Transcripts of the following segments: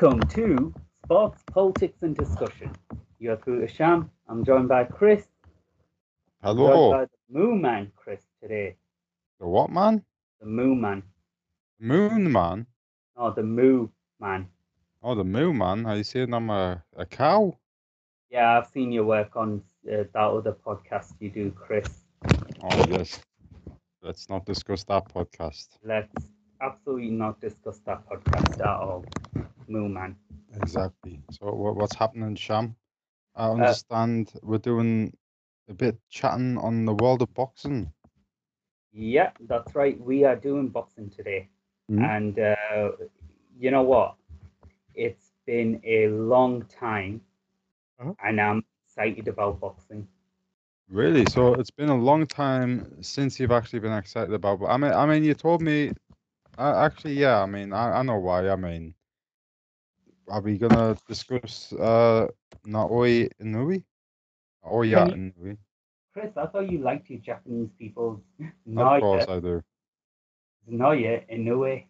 Welcome to Sports, Politics and Discussion. You're through to Sham. I'm joined by Chris. Hello. by the Moo Man, Chris, today. The what man? The Moon Man. Moon man? No, the Moo Man. Oh, the moo man. Are you saying I'm a, a cow? Yeah, I've seen your work on uh, that other podcast you do, Chris. Oh, yes. Let's not discuss that podcast. Let's absolutely not discuss that podcast at all. Moo Man. Exactly. So, what, what's happening, Sham? I understand we're doing a bit chatting on the world of boxing. Yeah, that's right. We are doing boxing today. Mhm. And uh, you know what? It's been a long time, Uh-huh. and I'm excited about boxing. Really? So, it's been a long time since you've actually been excited about. I mean, I mean, you told me. Uh, actually, yeah. I mean, I, I know why. I mean, are we gonna discuss uh Naoi Inoue? Naoya Can Inoue. Chris, I thought you liked your Japanese people. Of course I do. Naya, Inoue.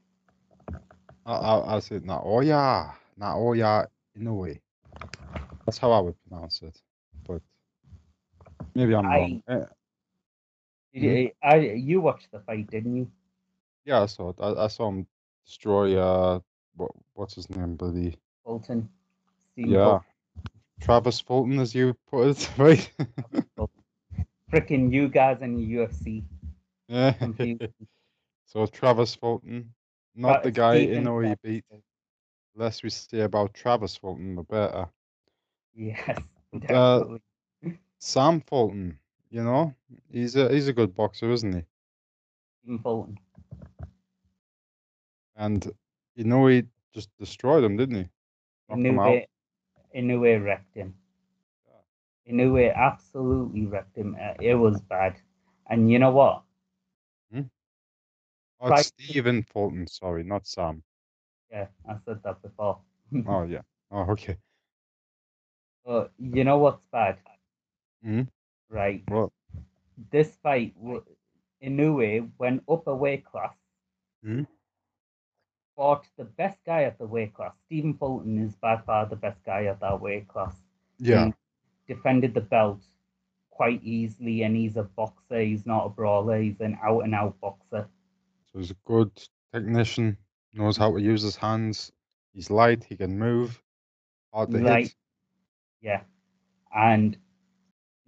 I, I, I said Naoya, Naoya Inoue. That's how I would pronounce it, but maybe I'm wrong. Eh, Did you, I, you watched the fight, didn't you? yeah, I saw it. I, I saw him destroy. Uh, what, what's his name, buddy? Fulton. Stephen Yeah, Travis Fulton, as you put it, right? Freaking you guys in the UFC. yeah. So Travis Fulton, not the guy Stephen know he beat. Less we say about Travis Fulton, the better. Yes, uh. Sam Fulton, you know, he's a he's a good boxer, isn't he? Stephen Fulton. And you know he just destroyed him, didn't he? Knocked him out. Inoue, Inoue wrecked him. Inoue absolutely wrecked him. Uh, it was bad. And you know what? Oh, Right. it's Stephen Fulton, sorry, not Sam. Yeah, I said that before. Oh yeah. Oh okay. But you know what's bad? Mhm. Right. Well, This fight, Inoue went up a weight class, Mhm. Fought the best guy at the weight class. Stephen Fulton is by far the best guy at that weight class. yeah. He defended the belt quite easily, and he's a boxer. He's not a brawler. He's an out and out boxer. So he's a good technician, knows how to use his hands. He's light, he can move, hard to Light. hit. Yeah. And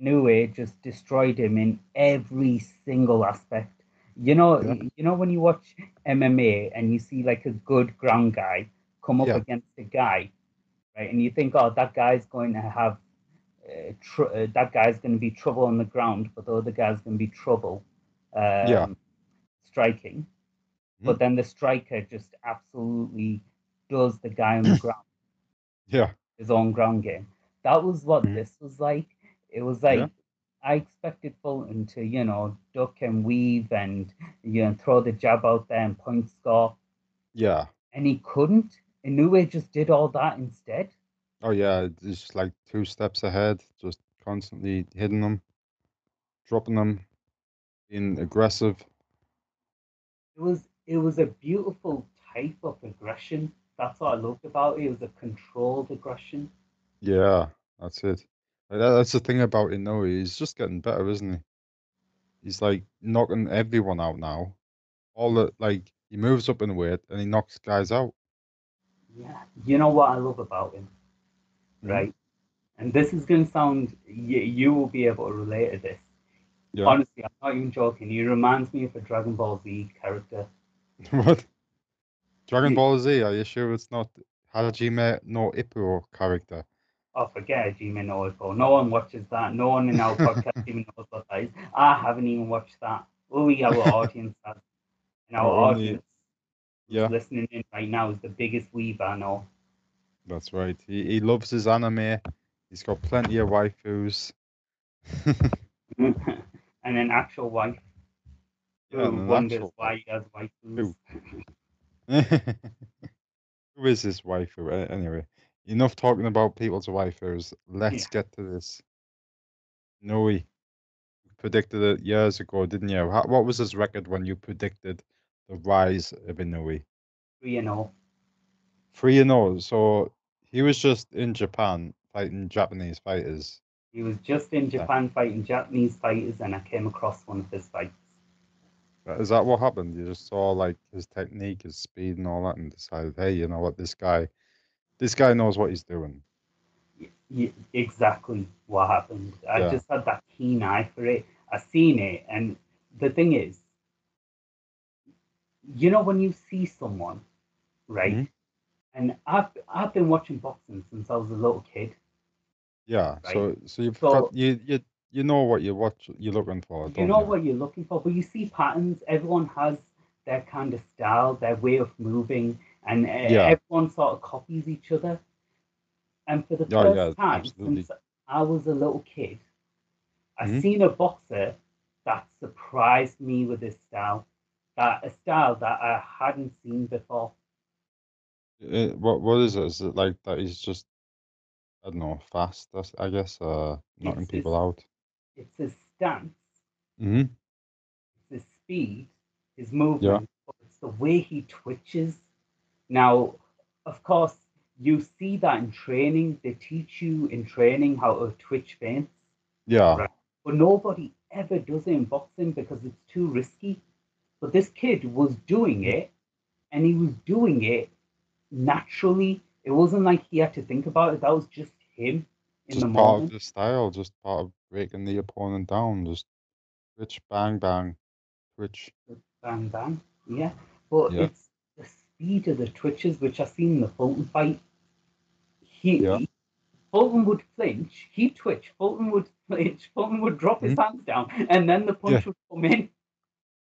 Inoue just destroyed him in every single aspect. You know, Yeah. you know when you watch MMA and you see like a good ground guy come up Yeah. against a guy, right? And you think, oh, that guy's going to have, uh, tr- uh, that guy's going to be trouble on the ground, but the other guy's going to be trouble, um, Yeah. striking. Mhm. But then the striker just absolutely does the guy on the ground Yeah. his own ground game. That was what Mhm. this was like. It was like Yeah. I expected Fulton to, you know, duck and weave and you know throw the jab out there and point score, Yeah. and he couldn't. Inoue just did all that instead. Oh yeah, just like two steps ahead, just constantly hitting them, dropping them, being aggressive. It was it was a beautiful type of aggression. That's what I loved about it. It was a controlled aggression. Yeah, that's it. That's the thing about Inoue. He's just getting better, isn't he? He's like knocking everyone out now. All the like he moves up in weight and he knocks guys out. Yeah. You know what I love about him, Mhm. right? And this is going to sound, you, you will be able to relate to this. Yeah. Honestly, I'm not even joking. He reminds me of a Dragon Ball Z character. What? Dragon Ball Z, are you sure it's not Hajime no Ippo character? Oh, forget Hajime no Ippo. No one watches that. No one in our podcast even knows what that is. I haven't even watched that. Only our audience has. And our only- audience Yeah, listening in right now is the biggest weeb I know. that's right. He he loves his anime. He's got plenty of waifus. and an actual wife Yeah, who wonders why he has waifus. Who is his waifu? A- Anyway, enough talking about people's waifus. Let's get to this. Noe predicted it years ago, didn't you? How, what was his record when you predicted the rise of Inoue? 3 and 0. three and oh. So he was just in Japan fighting Japanese fighters. He was just in Yeah. Japan fighting Japanese fighters, and I came across one of his fights. Is that what happened? You just saw like his technique, his speed, and all that, and decided, hey, you know what, this guy, this guy knows what he's doing. Exactly what happened. I Yeah. just had that keen eye for it. I seen it, and the thing is, you know, when you see someone, right? Mhm. And I've I've been watching boxing since I was a little kid. Yeah. Right. So, so you've So- got you you you know what you watch you're looking for, you know you? what you're looking for, but you see patterns. Everyone has their kind of style, their way of moving, and uh, Yeah. everyone sort of copies each other. And for the Yeah, first yeah, time absolutely. since I was a little kid, I Mhm. seen a boxer that surprised me with his style. That a style that I hadn't seen before. Uh, what what is it? Is it like that? He's just I don't know, fast. I guess, uh, knocking It's- people it's- out. It's his stance, hmm it's his speed, his movement, but it's the way he twitches. Now, of course, you see that in training. They teach you in training how to twitch feints, Yeah. Right. but nobody ever does it in boxing because it's too risky. But this kid was doing it, and he was doing it naturally. It wasn't like he had to think about it. That was just him in Just the part moment. of the style, just part of breaking the opponent down. Just twitch, bang, bang, twitch. bang bang. Yeah, but Yeah. it's speed of the twitches which I seen in the Fulton fight. He, Yeah. he- Fulton would flinch, he'd twitch, Fulton would flinch, Fulton would drop his Mm-hmm. hands down, and then the punch would come in.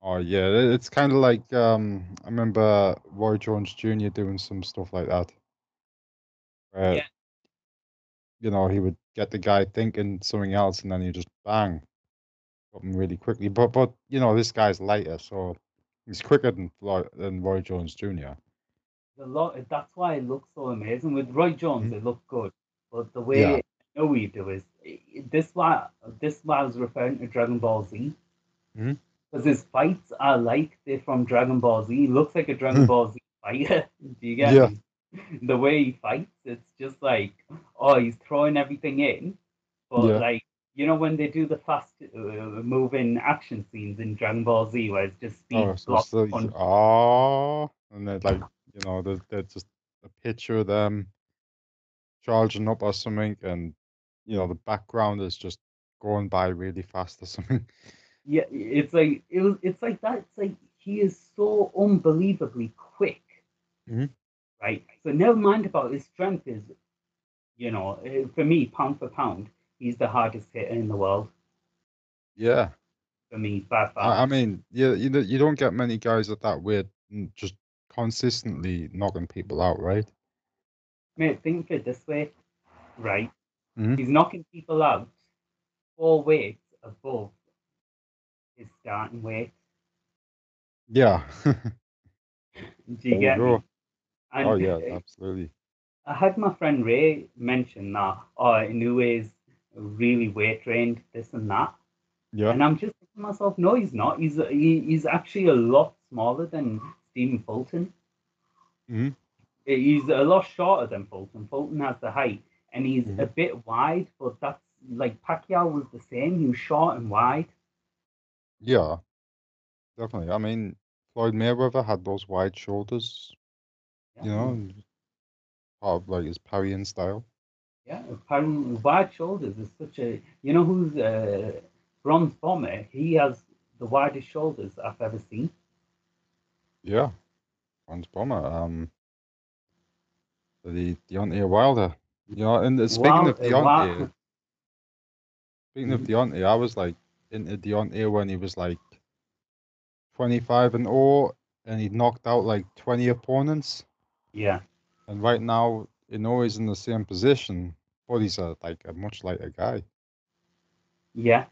Oh yeah, it's kind of like um, I remember Roy Jones Jr. doing some stuff like that. Where, Yeah. you know, he would get the guy thinking something else, and then he just bang, got him really quickly. But but you know, this guy's lighter, so he's quicker than than Roy Jones Jr. The lot, that's why it looks so amazing. With Roy Jones, Mhm. it looked good, but the way Yeah. I know we do is this why this why I was referring to Dragon Ball Z. Mhm. Because his fights are like they're from Dragon Ball Z. He looks like a Dragon Ball Z fighter. Do you get Yeah. The way he fights, it's just like, oh, he's throwing everything in. But Yeah. like, you know, when they do the fast uh, moving action scenes in Dragon Ball Z, where it's just speed, Oh, so so oh, and then like you know, there's, there's just a picture of them charging up or something, and you know, the background is just going by really fast or something. Yeah, it's like it was. It's like that. It's like he is so unbelievably quick, Mhm. right? So never mind about his strength. Is you know, eh, for me, pound for pound, he's the hardest hitter in the world. Yeah, For me, by far. I, I mean, yeah, you know, you don't get many guys at that weight mm, just consistently knocking people out, right? Mate, think of it this way, right? Mhm. He's knocking people out four weights above his starting weight. Yeah. Do you get me? oh yeah, absolutely. I had my friend Ray mention that, oh, Inoue is really weight trained, this and that. Yeah. And I'm just thinking to myself, no, he's not. He's he, he's actually a lot smaller than Stephen Fulton. Mhm. He's a lot shorter than Fulton. Fulton has the height, and he's Mhm. a bit wide, but that's like Pacquiao was the same. He was short and wide. Yeah, definitely. I mean, Floyd Mayweather had those wide shoulders, you know, part of like his parrying style. Yeah, wide shoulders is such a. You know who's uh, bronze bomber? He has the widest shoulders I've ever seen. Yeah, Bronze Bomber. Um, the Deontay Wilder. You know, and speaking Wow, of Deontay, wow. speaking of. Deontay, I was like into Deontay when he was like 25 and 0, and he knocked out like 20 opponents. Yeah, And right now, you know, he's in the same position, but he's a like a much lighter guy, yeah.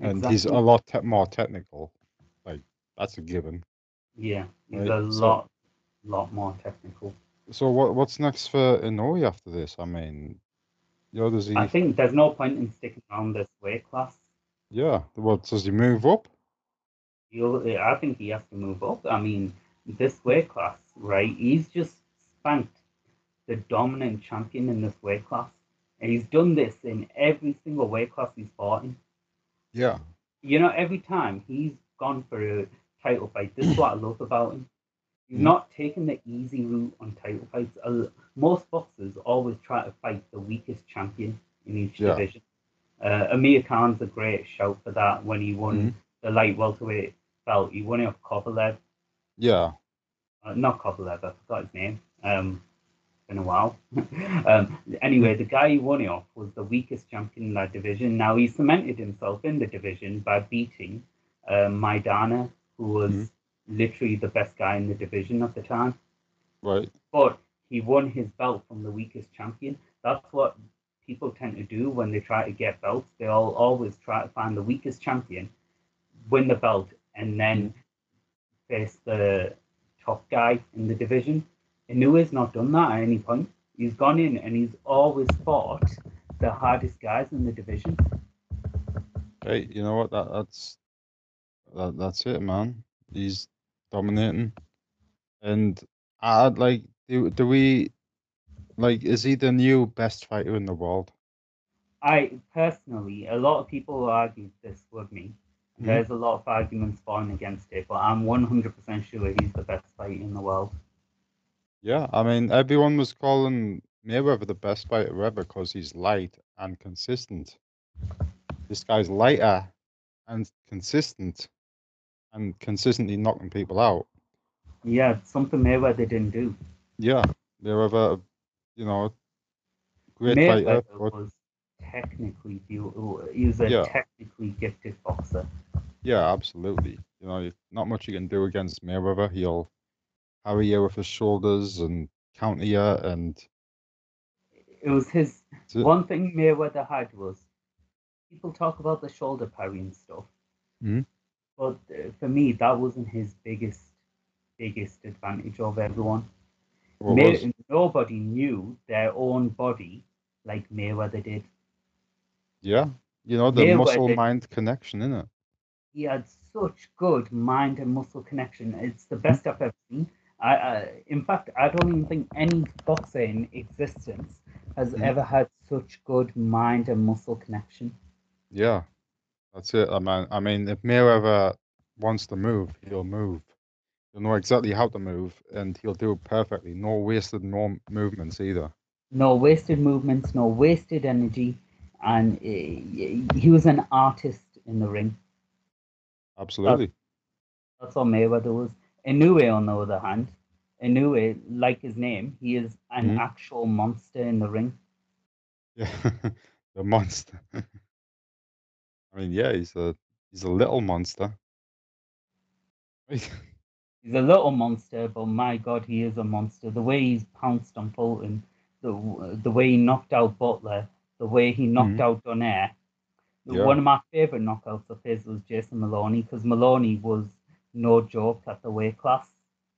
and he's a lot te- more technical. Like that's a given. Yeah, he's Right, a so- lot, lot more technical. So what what's next for Inoue after this? I mean, you know, does he? I think there's no point in sticking around this weight class. Yeah. What does he move up? He'll, I think he has to move up. I mean, this weight class, right? He's just spanked the dominant champion in this weight class. And he's done this in every single weight class he's fought in. Yeah. You know, every time he's gone for a title fight, this is what I love about him. He's Mm. not taking the easy route on title fights. Most boxers always try to fight the weakest champion in each Yeah. division. Uh, Amir Khan's a great shout for that when he won Mhm. the light welterweight belt. He won it off Kovalev. Yeah. Uh, not Kovalev, I forgot his name. Um, been a while. um, anyway, the guy he won it off was the weakest champion in that division. Now he cemented himself in the division by beating uh, Maidana, who was Mhm. literally the best guy in the division at the time. Right. But he won his belt from the weakest champion. That's what people tend to do when they try to get belts. They all always try to find the weakest champion, win the belt, and then face the top guy in the division. Inoue's not done that at any point. He's gone in and he's always fought the hardest guys in the division. Hey, you know what? That that's that, that's it, man. He's dominating, and I'd like. Do do we like? Is he the new best fighter in the world? I personally, a lot of people argued this with me. Mhm. There's a lot of arguments for and against it, but I'm 100% sure he's the best fighter in the world. Yeah, I mean, everyone was calling Mayweather the best fighter ever because he's light and consistent. This guy's lighter and consistent, and consistently knocking people out. Yeah, something Mayweather didn't do. Yeah, Mayweather, you know, great fighter, Mayweather but was technically beautiful. He was a Yeah. technically gifted boxer. yeah, absolutely. You know, not much you can do against Mayweather. He'll harry you with his shoulders and counter you, and It was his it. one thing Mayweather had was people talk about the shoulder parrying stuff, Mhm. But uh, for me that wasn't his biggest biggest advantage over everyone. May- nobody knew their own body like Mayweather did. yeah, you know, the Mayweather- muscle mind connection, innit? He had such good mind and muscle connection. It's the best I've ever seen. I, I, in fact, I don't even think any boxer in existence has Mhm. ever had such good mind and muscle connection. Yeah, that's it. I mean, I mean, if Mayweather wants to move, he'll move. He'll know exactly how to move, and he'll do it perfectly. No wasted no movements either. No wasted movements, no wasted energy, and eh, he was an artist in the ring. Absolutely. That's what Mayweather was. Inoue, on the other hand, Inoue, like his name, he is an Mhm. actual monster in the ring. Yeah, the monster. I mean, yeah, he's a he's a little monster. He's a little monster, but my God, he is a monster. The way he's pounced on Fulton, the the way he knocked out Butler, the way he knocked Mhm. out Donaire. Yeah. One of my favorite knockouts of his was Jason Moloney because Moloney was no joke at the weight class,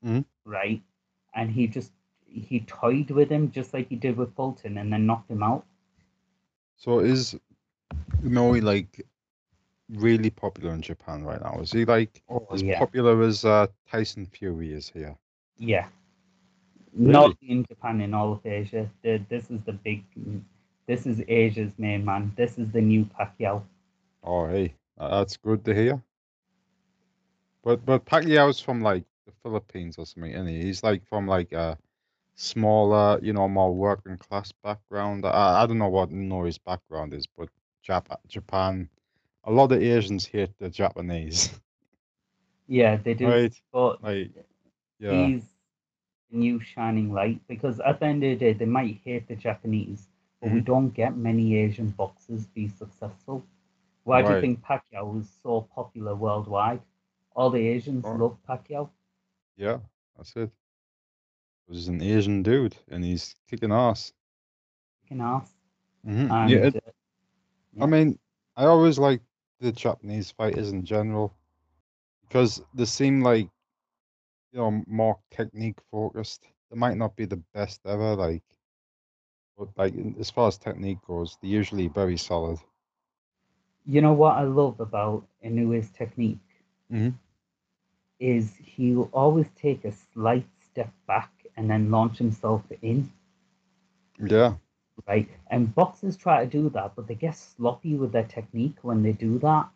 Mhm. right? And he just he toyed with him just like he did with Fulton, and then knocked him out. So is Inoue like really popular in Japan right now? Is he like Oh as yeah, popular as uh, Tyson Fury is here? yeah. Really? Not in Japan, in all of Asia. The, this is the big. This is Asia's main man. This is the new Pacquiao. Oh, hey, that's good to hear. But but Pacquiao's from like the Philippines or something, and he? he's like from like a smaller, you know, more working class background. I I don't know what Inoue's background is, but Jap- Japan, a lot of Asians hate the Japanese, Yeah, they do. right? But Like, yeah, he's new shining light because at the end of the day, they might hate the Japanese, but we Mhm. don't get many Asian boxers be successful. Why do you think Pacquiao is so popular worldwide? All the Asians Oh. love Pacquiao. yeah, that's it. He's an Asian dude, and he's kicking ass. You can ask. hmm And Yeah, it, uh, yeah. I mean, I always like the Japanese fighters in general because they seem like, you know, more technique focused. They might not be the best ever, like, but like as far as technique goes, they're usually very solid. you know what I love about Inoue's technique Mhm. is he'll always take a slight step back and then launch himself in, Yeah. Right? And boxers try to do that, but they get sloppy with their technique when they do that.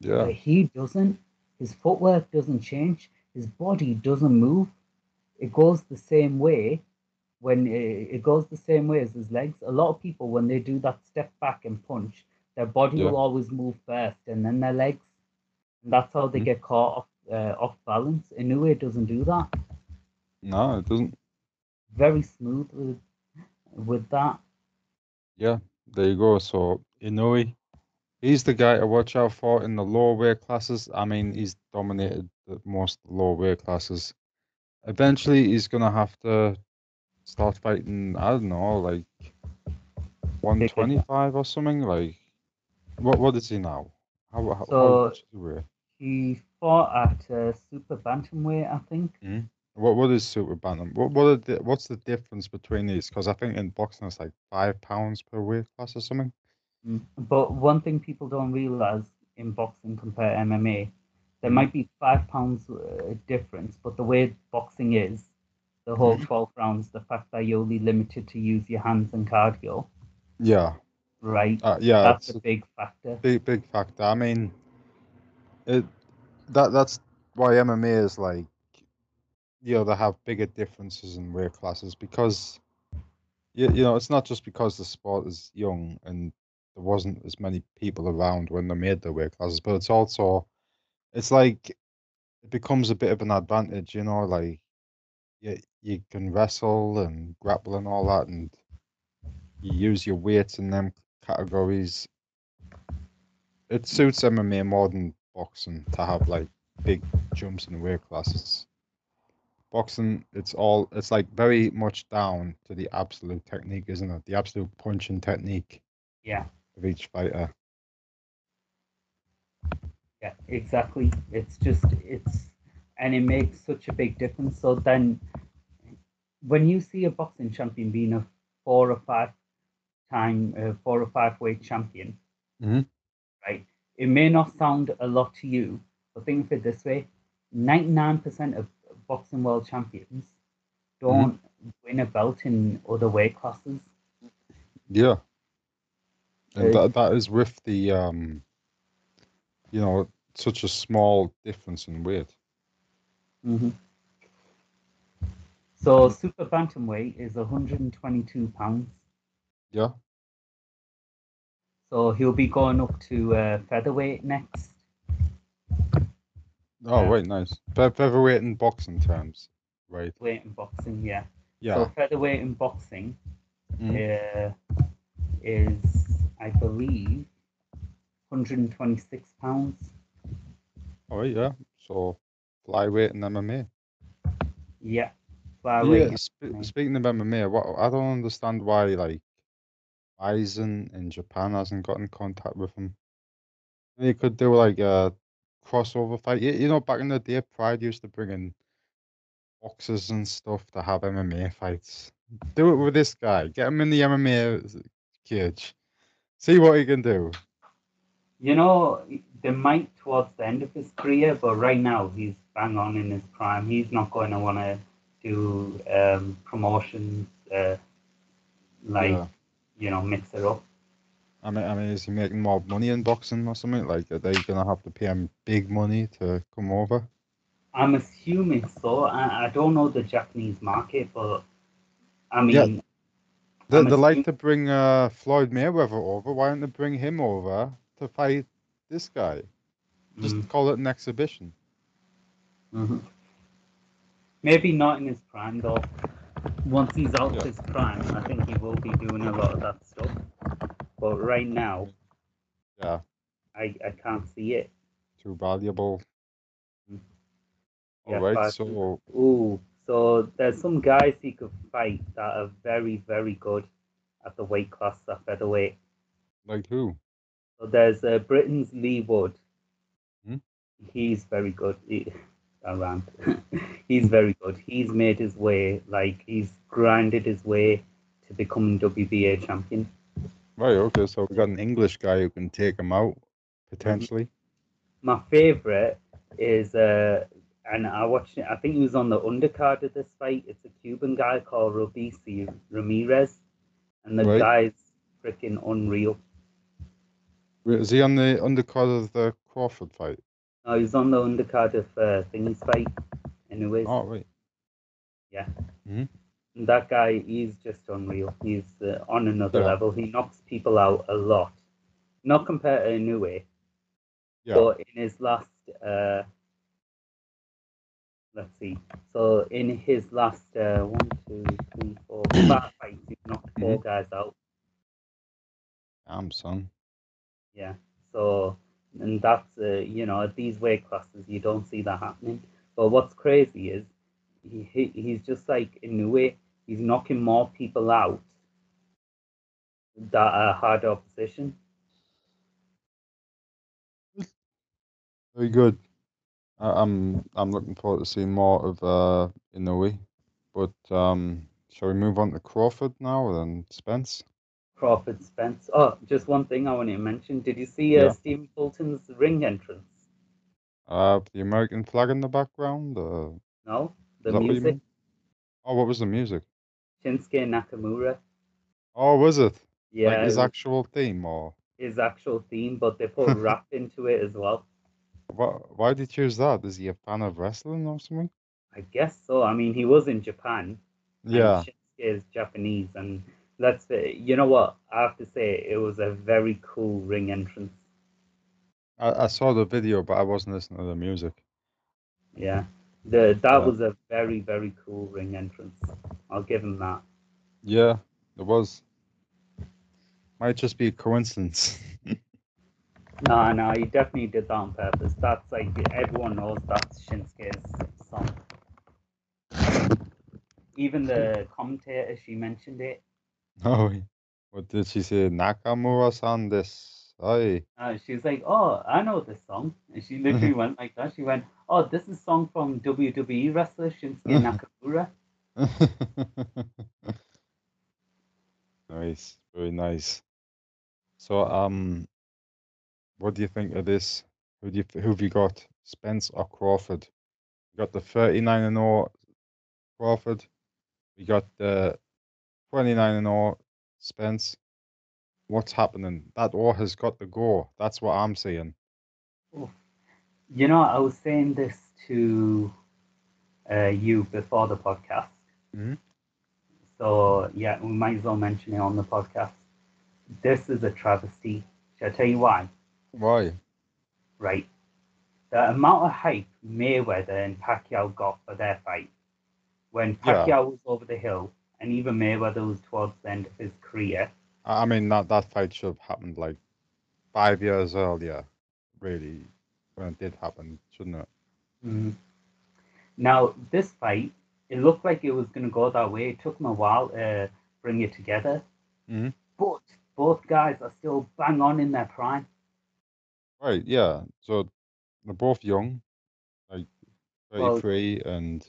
Yeah. But he doesn't. His footwork doesn't change. His body doesn't move. It goes the same way when it, it goes the same way as his legs. A lot of people, when they do that step back and punch, their body Yeah. will always move first and then their legs. And that's how they Mhm. get caught off, uh, off balance. Inoue doesn't do that. No, it doesn't. Very smooth with, with that. Yeah. There you go. So Inoue, he's the guy to watch out for in the lower weight classes. I mean, he's dominated the most lower weight classes. Eventually, he's gonna have to start fighting. I don't know, like one twenty-five or something. Like, what? What is he now? How? how, how So- much is he? He fought at uh, super bantamweight, I think. What? What is super bantam? What? What? Are the, what's the difference between these? Because I think in boxing it's like five pounds per weight class or something. Mm. But one thing people don't realize in boxing compared to MMA, there might be five pounds uh, difference, but the way boxing is, the whole Mhm. 12 rounds, the fact that you're only limited to use your hands and cardio, Yeah. right? Uh, yeah. That's a big factor. big big factor. I mean, it that that's why MMA is like, you know, they have bigger differences in weight classes because, you, you know, it's not just because the sport is young and there wasn't as many people around when they made the weight classes, but it's also, it's like it becomes a bit of an advantage, you know, like you you can wrestle and grapple and all that, and you use your weights in them categories it suits MMA more than boxing to have like big jumps in weight classes. Boxing, it's all it's like very much down to the absolute technique, isn't it? The absolute punching technique Yeah, of each fighter. yeah, exactly. It's just, it's, and it makes such a big difference. So then, when you see a boxing champion being a four or five time, uh, four or five weight champion, Mhm. right? It may not sound a lot to you, but think of it this way 99% of boxing world champions don't win a belt in other weight classes. Yeah, and that that is with the um, you know, such a small difference in weight. Mm-hmm. So, super bantamweight is 122 pounds. Yeah. So, he'll be going up to uh, featherweight next. Oh, Yeah. right, nice. Fe- Featherweight in boxing terms, right? Weight in boxing, yeah. Yeah. So, featherweight in boxing Mhm. uh, is, I believe, 126 pounds. Oh, yeah. So flyweight and MMA. Yeah. Yeah, Flyweight. sp- speaking of MMA, what I don't understand why like Rizin in Japan hasn't got in contact with him. They could do like a crossover fight. You, you know, back in the day, Pride used to bring in boxers and stuff to have MMA fights. Do it with this guy. Get him in the MMA cage. See what he can do. You know, they might towards the end of his career, but right now he's bang on in his prime. He's not going to want to do um, promotions, uh, like, Yeah. you know, mix it up. I mean, I mean, is he making more money in boxing or something? Like, are they gonna have to pay him big money to come over? I'm assuming so. I, I don't know the Japanese market, but I Yeah. mean, They, I'm they like to bring uh, Floyd Mayweather over. Why don't they bring him over to fight this guy? Just mm, call it an exhibition. mhm. maybe not in his prime though. Once he's out Yeah. of his prime, I think he will be doing a lot of that stuff. But right now, Yeah, I, I can't see it. too valuable. Mm. All Yeah, right, but- so Ooh, so there's some guys he could fight that are very, very good at the weight class at featherweight. like who? So there's uh, Britain's Leigh Wood. Hmm? He's very good. He, around. he's very good. He's made his way, like he's grinded his way to becoming WBA champion. Right, okay, so we got an English guy who can take him out Mm-hmm. potentially. My favorite is uh, and I watched it. I think he was on the undercard of this fight. It's a Cuban guy called Robeisy Ramirez, and the Right. guy's freaking unreal. Wait, Is he on the undercard of the Crawford fight? No, he's on the undercard of uh, Thingy's fight. Anyways, Oh, wait. and that guy, is just unreal. He's uh, on another Yeah. level. He knocks people out a lot. Not compared to Inoue, Yeah. but in his last, uh, let's see. So in his last uh, one, two, three, four, five fights, he knocked 4 Mm-hmm. guys out. Damn, son. Yeah. So, and that's, uh, you know, at these weight classes, you don't see that happening. But what's crazy is he, he he's just like Inoue, he's knocking more people out that are hard opposition. Very good. I'm I'm looking forward to seeing more of uh Inoue. But um shall we move on to Crawford now and Spence? Crawford Spence. Oh, just one thing I wanted to mention. Did you see uh, Yeah. Stephen Fulton's ring entrance? Uh the American flag in the background. Uh, No? The that what music? oh, what was the music? Shinsuke Nakamura. Oh, was it? Yeah, like his actual theme, or his actual theme, but they put rap into it as well. what? Why did you choose that? Is he a fan of wrestling or something? I guess so. I mean, he was in Japan. Yeah. Shinsuke is Japanese, and let's say, you know what? I have to say, it was a very cool ring entrance. I, I saw the video, but I wasn't listening to the music. Yeah, the that Yeah. was a very very cool ring entrance. I'll give him that. Yeah, it was. Might just be a coincidence. No, no, he definitely did that on purpose. That's like everyone knows that's Shinsuke's song. Even the commentator, she mentioned it. oh, what did she say? Nakamura-san this. Aye. Uh, she was like, "Oh, I know this song," and she literally went like that. She went, "Oh, this is a song from WWE wrestler Shinsuke Nakamura." nice, very nice. So, um, what do you think of this? Who do you who have you got? Spence or Crawford? You got the 39 and 0 Crawford. We got the 29 and 0 Spence. What's happening? That or has got to go. That's what I'm saying. You know, I was saying this to uh, you before the podcast. Mhm. So, yeah, we might as well mention it on the podcast. This is a travesty. Shall I tell you why? Why? Right. The amount of hype Mayweather and Pacquiao got for their fight, when Yeah. Pacquiao was over the hill, and even Mayweather was towards the end of his career, I mean that that fight should have happened like five years earlier, really, when it did happen, shouldn't it? Mhm. Now, this fight, it looked like it was going to go that way. It took them a while to bring it together. Mhm. But both guys are still bang on in their prime. Right, yeah. So they're both young, like Well- 33 and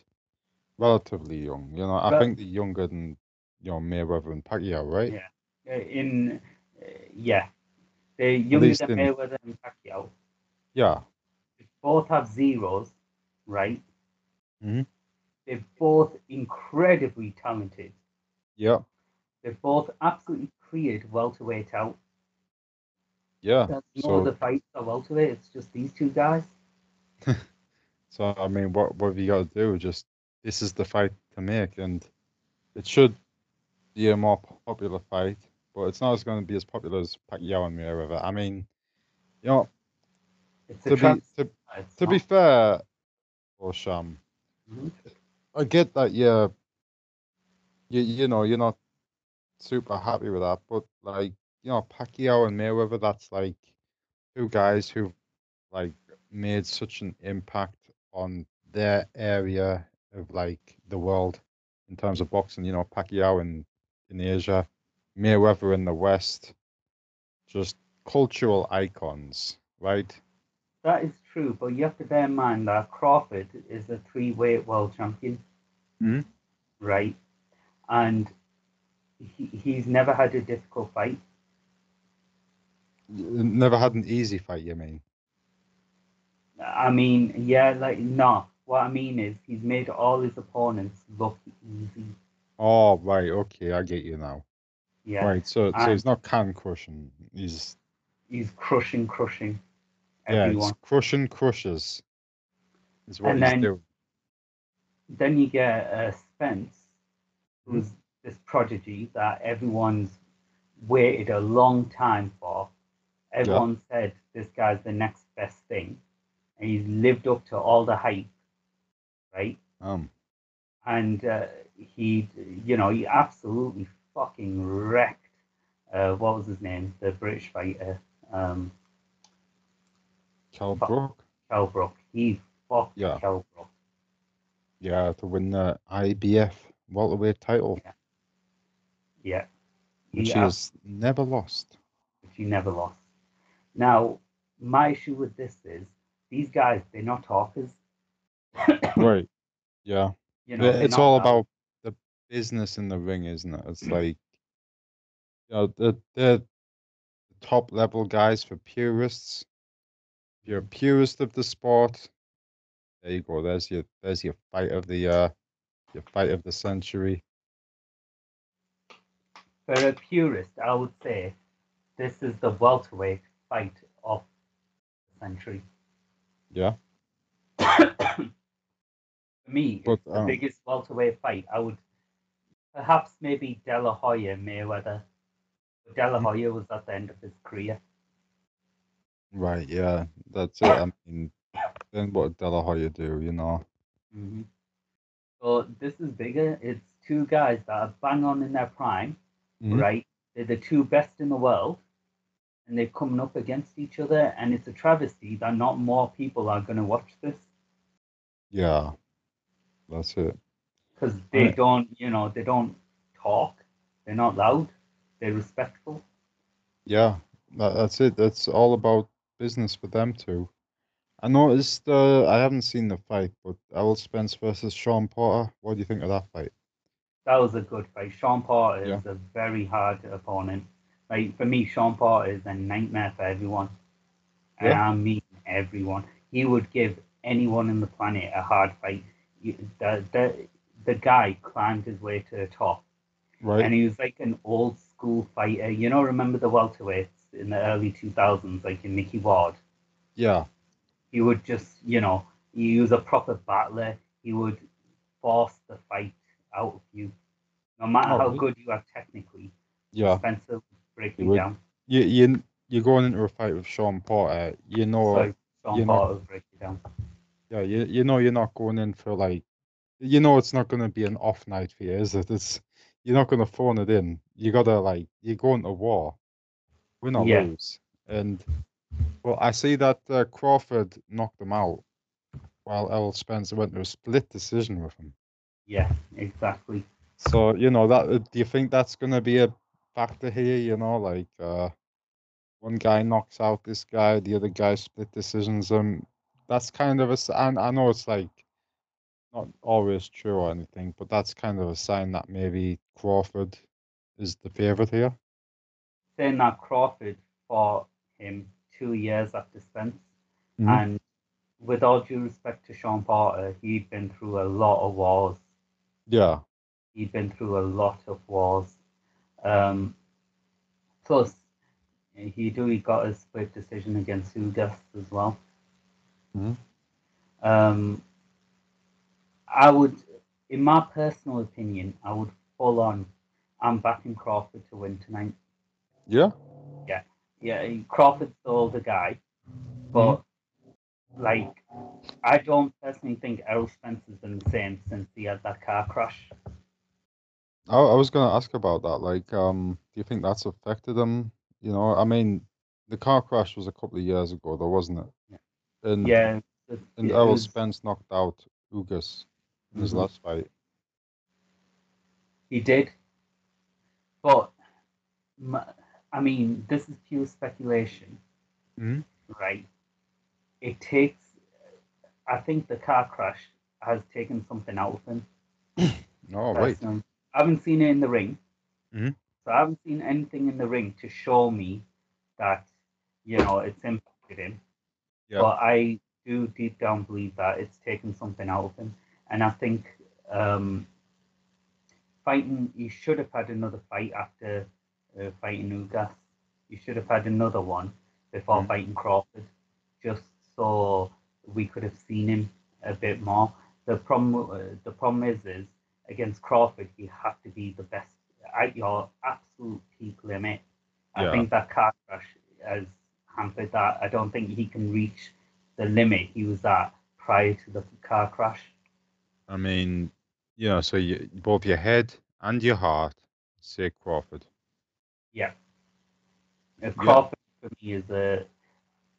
relatively young. You know, I Rel- think they're younger than you know Mayweather and Pacquiao, right? Yeah. Uh, In, uh, yeah. They're younger than in- Mayweather and Pacquiao. Yeah. They both have zeros, right? Mhm. They're both incredibly talented. Yeah. They're both absolutely cleared welterweight out. Yeah. There's no So- other fights are welterweight. It's just these two guys. So I mean, what what have you got to do? Just this is the fight to make, and it should be a more popular fight, but it's not as going to be as popular as Pacquiao and Mayweather. I mean, you know, It's to be to, it's to be fair, Osham, Mhm. I get that you're, you you know, you're not super happy with that, but like you know, Pacquiao and Mayweather, that's like two guys who've like made such an impact on their area of like the world in terms of boxing. You know, Pacquiao in in Asia, Mayweather in the West, just cultural icons, right? That is true, but you have to bear in mind that Crawford is a three-weight world champion, Mhm. right? And he, he's never had a difficult fight. Never had an easy fight, you mean? I mean, yeah, like no, what I mean is he's made all his opponents look easy. Oh, right. Okay, I get you now. Yeah, Right. So, so he's not can crushing. He's he's crushing, crushing yeah, everyone. he's crushing crushes. Is what And he's then- doing. Then you get uh, Spence, Mm-hmm. who's this prodigy that everyone's waited a long time for. Everyone said this guy's the next best thing, and he's lived up to all the hype, right? Um. and uh, he, you know, he absolutely fucking wrecked. Uh, what was his name? The British fighter, um, Cal Brook. Kell Brook. He fucked Yeah. Kell Brook. Yeah, to win the IBF welterweight title, Yeah, which he has never lost. which he never lost. Now, my issue with this is these guys, they're not talkers. Right. Yeah. You know, it's all about business in the ring, isn't it? It's like, you know, the the top level guys for purists. If you're a purist of the sport, there you go. There's your there's your fight of the uh your fight of the century. For a purist, I would say this is the welterweight fight of the century. Yeah. For me, But, it's the um, biggest welterweight fight. I would perhaps maybe De La Hoya Mayweather. De La Mm-hmm. Hoya was at the end of his career. Right, yeah. That's it. I mean then what De La Hoya do, you know? hmm So this is bigger. It's two guys that are bang on in their prime, Mhm. right? They're the two best in the world, and they're coming up against each other. And it's a travesty that not more people are going to watch this Yeah. That's it. Because they Right. don't, you know, they don't talk. They're not loud. They're respectful. Yeah, that, that's it. That's all about business for them too. I noticed. Uh, I haven't seen the fight, but Errol Spence versus Sean Porter. What do you think of that fight? That was a good fight. Sean Porter Yeah. is a very hard opponent. Like for me, Sean Porter is a nightmare for everyone. And Yeah. I mean everyone. He would give anyone in the planet a hard fight. You- The the guy climbed his way to the top, Right? and he was like an old school fighter. You know, remember the welterweights in the early two thousands, like in Micky Ward. yeah, He would just, you know, he was a proper battler. He would force the fight out of you, no matter Oh, how really? good you are technically. yeah. Spencer would break you down. You you you're going into a fight with Sean Porter. You know, So Sean Porter would break you down. yeah, you you know you're not going in for like, you know it's not going to be an off night for you, is it? It's you're not going to phone it in. You gotta like you're going to war, win or Yeah. lose. And well, I see that uh, Crawford knocked him out, while Errol Spencer went to a split decision with him. Yeah, exactly. So you know that. uh, Do you think that's going to be a factor here? You know, like uh, one guy knocks out this guy, the other guy split decisions. Um, that's kind of a. And I know it's like not always true or anything, but that's kind of a sign that maybe Crawford is the favorite here. Saying that Crawford fought him two years after Spence, Mhm. and with all due respect to Sean Porter, he'd been through a lot of wars. Yeah, He'd been through a lot of wars. Um, plus, he do he got a split decision against Ugas as well. Mhm. Um, I would, in my personal opinion, I would full on. I'm backing Crawford to win tonight. yeah, Yeah, yeah. Crawford's the older guy, but like, I don't personally think Errol Spence has been the same since he had that car crash. I, I was gonna ask about that. Like, um, do you think that's affected him? You know, I mean, the car crash was a couple of years ago, though, wasn't it? Yeah. And Yeah, and it Errol Spence knocked out Ugas in his last fight. He did. But, I mean, this is pure speculation, Mhm. right? It takes, I think the car crash has taken something out of him. Oh, right. personally. I haven't seen it in the ring. Mhm. So I haven't seen anything in the ring to show me that, you know, it's impacted him. Yeah. But I do deep down believe that it's taken something out of him, and I think um, fighting he should have had another fight after uh, fighting Ugas. He should have had another one before Mm. fighting Crawford, just so we could have seen him a bit more. The problem, uh, the problem is, is against Crawford, you have to be the best at your absolute peak limit. I Yeah. think that car crash has hampered that. I don't think he can reach the limit he was at prior to the car crash. I mean, you know, so you, both your head and your heart say Crawford. Yeah. Uh, Crawford for me is a.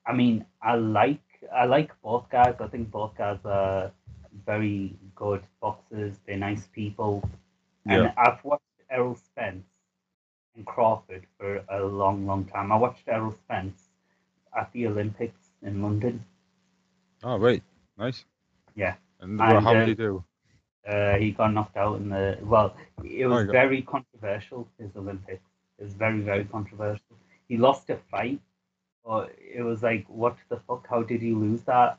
I mean, I like I like both guys. I think both guys are very good boxers. They're nice people, and Yeah. I've watched Errol Spence and Crawford for a long, long time. I watched Errol Spence at the Olympics in London. Oh, right. Nice. Yeah. And, And, how did he do? Uh, he got knocked out in the well. It Oh, was got- very controversial. His Olympics. It was very very controversial. He lost a fight, but it was like, what the fuck? How did he lose that?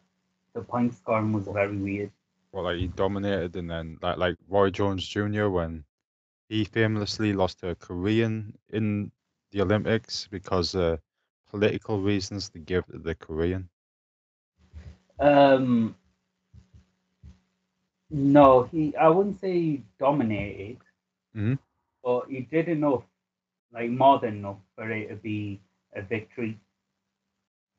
The point scoring was very weird. Well, like he dominated, and then like like Roy Jones Jr. when he famously lost to a Korean in the Olympics because uh, political reasons to give the Korean. Um, no, he. I wouldn't say he dominated, Mhm. but he did enough, like more than enough for it to be a victory.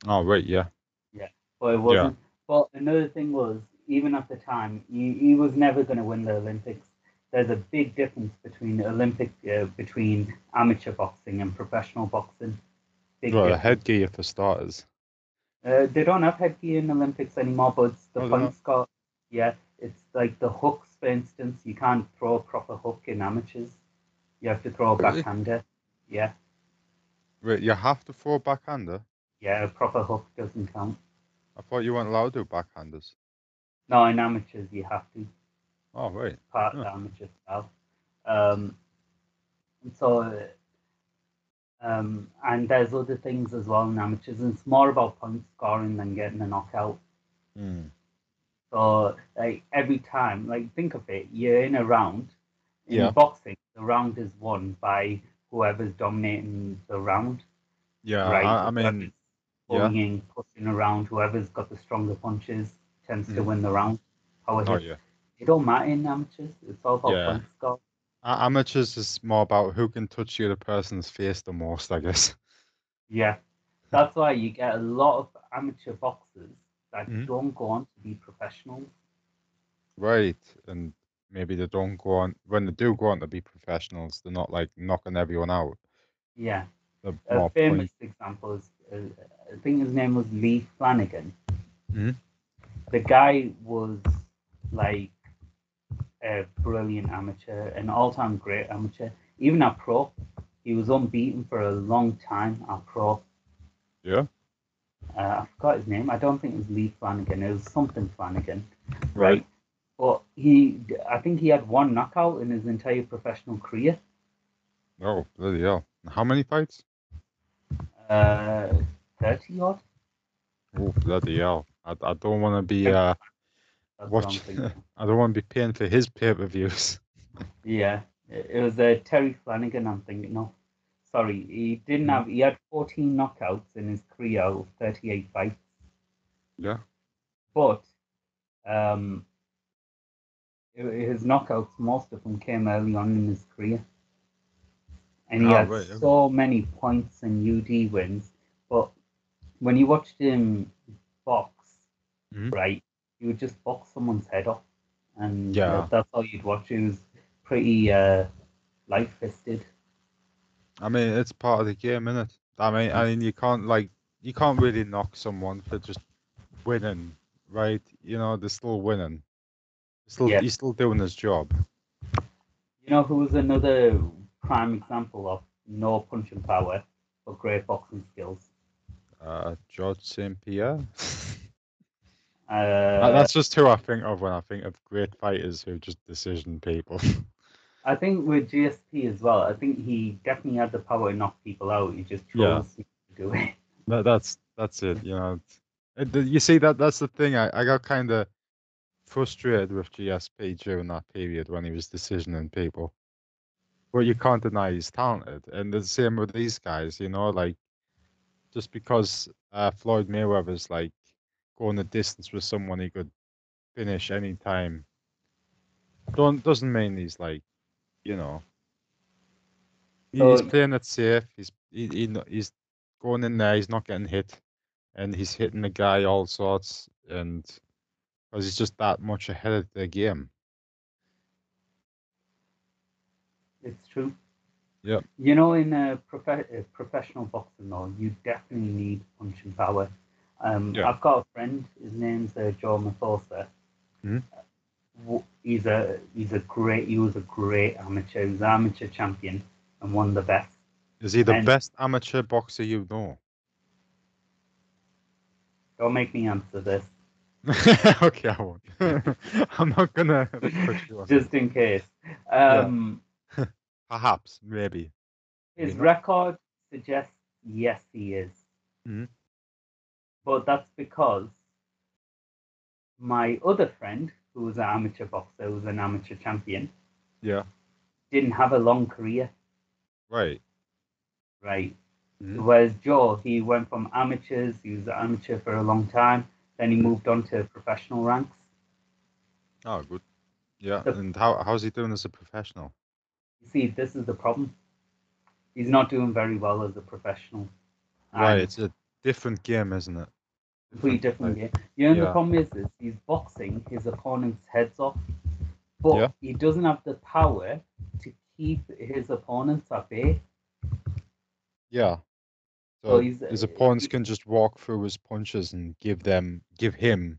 Oh, right, yeah. Yeah, but it wasn't. But another thing was, even at the time, he, he was never going to win the Olympics. There's a big difference between Olympic, uh, between amateur boxing and professional boxing. Big Well, difference. headgear for starters. Uh, they don't have headgear in Olympics anymore, but the Oh, got. Yeah, it's like the hooks, for instance. You can't throw a proper hook in amateurs. You have to throw a Really? backhander. Yeah, Right, you have to throw a backhander. yeah, a proper hook doesn't count. I thought you weren't allowed to do backhanders. No, in amateurs you have to. Oh, right. part of Huh. the amateur style. Um, and so, uh, um, and there's other things as well in amateurs, and it's more about point scoring than getting a knockout. Mm. So, like every time, like think of it, you're in a round. In Yeah. boxing, the round is won by whoever's dominating the round, Yeah, right? I, I mean, yeah. bullying, pushing around, whoever's got the stronger punches tends to Mhm. win the round. Power oh, yeah. It don't matter in amateurs. It's all about Yeah. point score. A- Amateurs is more about who can touch you the other person's face the most, I guess. Yeah, that's why you get a lot of amateur boxers that Mhm. don't go on to be professionals. Right, and maybe they don't go on when they do go on to be professionals. They're not like knocking everyone out. Yeah, They're a famous point. example is uh, I think his name was Lee Flanagan. Mhm. The guy was like a brilliant amateur, an all-time great amateur. Even at pro, he was unbeaten for a long time at pro. Yeah, Uh, I forgot his name. I don't think it was Lee Flanagan. It was something Flanagan. right. But he, I think he had one knockout in his entire professional career. Oh, bloody hell! How many fights? Uh, thirty odd. Oh, bloody hell! I, I don't want to be uh watch. I don't want to be paying for his pay per views. yeah, it was uh, Terry Flanagan. I'm thinking. No, sorry, he didn't Mhm. have. He had 14 knockouts in his career of 38 fights. Yeah. But um, his knockouts, most of them came early on in his career. And he Ah, had right, okay. so many points and UD wins. But when you watched him box, Mhm. right, he would just box someone's head off. And Yeah. that- that's all you'd watch. He was pretty uh, light fisted. I mean, it's part of the game, isn't it? I mean, I mean, you can't like you can't really knock someone for just winning, right? You know, they're still winning. Still, Yeah. he's still doing his job. You know who was another prime example of no punching power but great boxing skills? Uh, George St. Pierre. Uh, That's just who I think of when I think of great fighters who just decision people. I think with GSP as well, I think he definitely had the power to knock people out. He just chose Yeah. to do it. that, that's that's it. You know, You see that that's the thing. I, I got kind of frustrated with GSP during that period when he was decisioning people. But you can't deny he's talented, and the same with these guys. You know, like just because uh, Floyd Mayweather's like going the distance with someone he could finish anytime, don't doesn't mean he's like, you know, he- he's So- playing it safe. He's he, he, he's going in there. He's not getting hit, and he's hitting the guy all sorts, and because he's just that much ahead of the game. It's true. Yeah. You know, in a, prof- professional boxing, though, you definitely need punching power. Um, Yeah. I've got a friend. His name's uh, Joe Mathosa. Mhm. He's a he's a great. He was a great amateur. He was an amateur champion and one of the best. Is he the And- best amateur boxer you know? Don't make me answer this, okay, I won't. I'm not gonna just in case. Um, Perhaps, maybe. His Maybe record suggests yes, he is. Mhm. But that's because my other friend, who was an amateur boxer, who was an amateur champion, Yeah. didn't have a long career, Right. right? Mhm. Whereas Joe, he went from amateurs, he was an amateur for a long time, then he moved on to professional ranks. Oh, good. Yeah. The- And how how's he doing as a professional? You see, this is the problem. He's not doing very well as a professional. Right. And- It's a different game, isn't it? Completely different like- game. You know, the yeah. problem is, is he's boxing his opponent's heads off, but Yeah. he doesn't have the power to keep his opponents at bay. Yeah. So So he's- his opponents can just walk through his punches and give them, give him,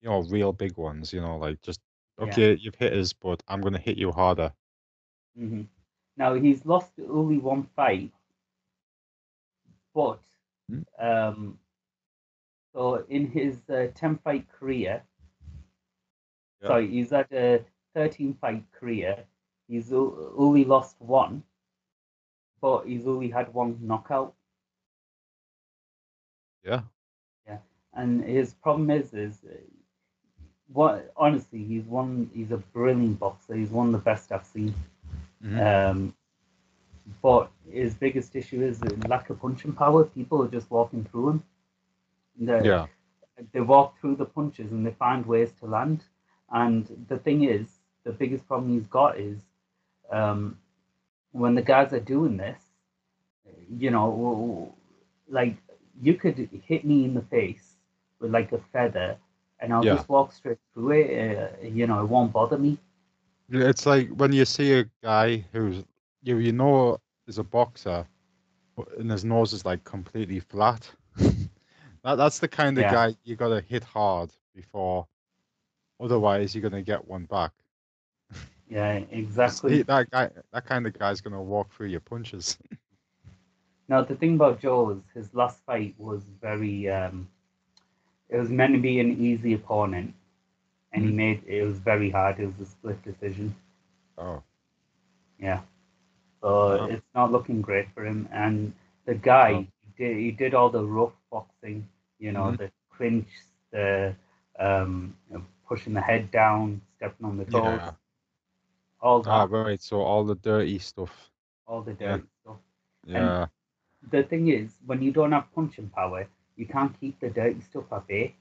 you know, real big ones. You know, like just Yeah. okay, you've hit us, but I'm gonna hit you harder. hmm Now he's lost only one fight, but Hmm. um, so in his uh, ten fight career, Yeah. sorry, he's had a thirteen fight career. He's only lost one, but he's only had one knockout. Yeah. Yeah. And his problem is, is uh, what honestly, he's one. He's a brilliant boxer. He's one of the best I've seen. Mhm. Um, but his biggest issue is lack of punching power. People are just walking through him. They, yeah. they walk through the punches and they find ways to land. And the thing is, the biggest problem he's got is um, when the guys are doing this, you know, like you could hit me in the face with like a feather and I'll Yeah. just walk straight through it. Uh, you know, it won't bother me. It's like when you see a guy who's you you know is a boxer, and his nose is like completely flat. That that's the kind of Yeah. guy you gotta hit hard before, otherwise you're gonna get one back. Yeah, exactly. that guy, that kind of guy's gonna walk through your punches. Now the thing about Joe is his last fight was very um it was meant to be an easy opponent and he Mhm. made it was very hard. It was a split decision. oh, Yeah. So it's not looking great for him. And the guy Wow. he did he did all the rough boxing, you know, Mhm. the clinch, the um you know, pushing the head down, stepping on the toes, yeah. all that, Ah, right. So all the dirty stuff. all the yeah. dirty stuff. Yeah. the thing is, when you don't have punching power, you can't keep the dirty stuff at bay.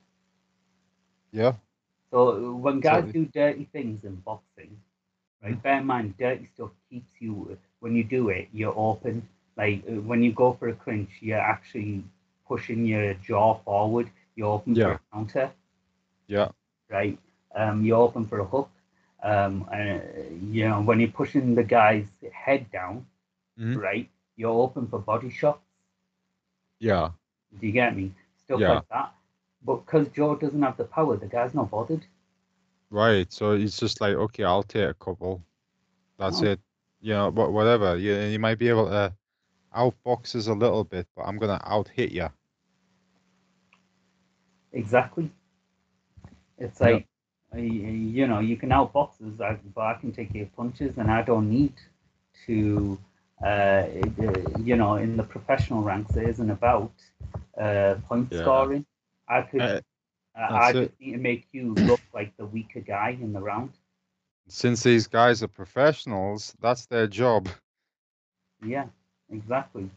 Yeah. So when guys Totally. do dirty things in boxing, right? Bear in mind, dirty stuff keeps you. When you do it, you're open. Like when you go for a clinch, you're actually pushing your jaw forward. You're open for a counter, Yeah. right? Um, you're open for a hook. Um, uh, you know, when you're pushing the guy's head down, Mhm. right? You're open for body shots. Yeah. Do you get me? Stuff Yeah. like that. But because Joe doesn't have the power, the guy's not bothered. Right. So it's just like, okay, I'll take a couple. That's Oh. it. You know, wha- whatever. You you might be able to outbox us a little bit, but I'm gonna out hit you. Exactly. It's like, uh, y- you know, you can outbox us, I- but I can take your punches, and I don't need to, uh, uh, you know, in the professional ranks, it isn't about uh, point Yeah. scoring. I could. Uh, I it. just need to make you look like the weaker guy in the round. Since these guys are professionals, that's their job. Yeah, exactly.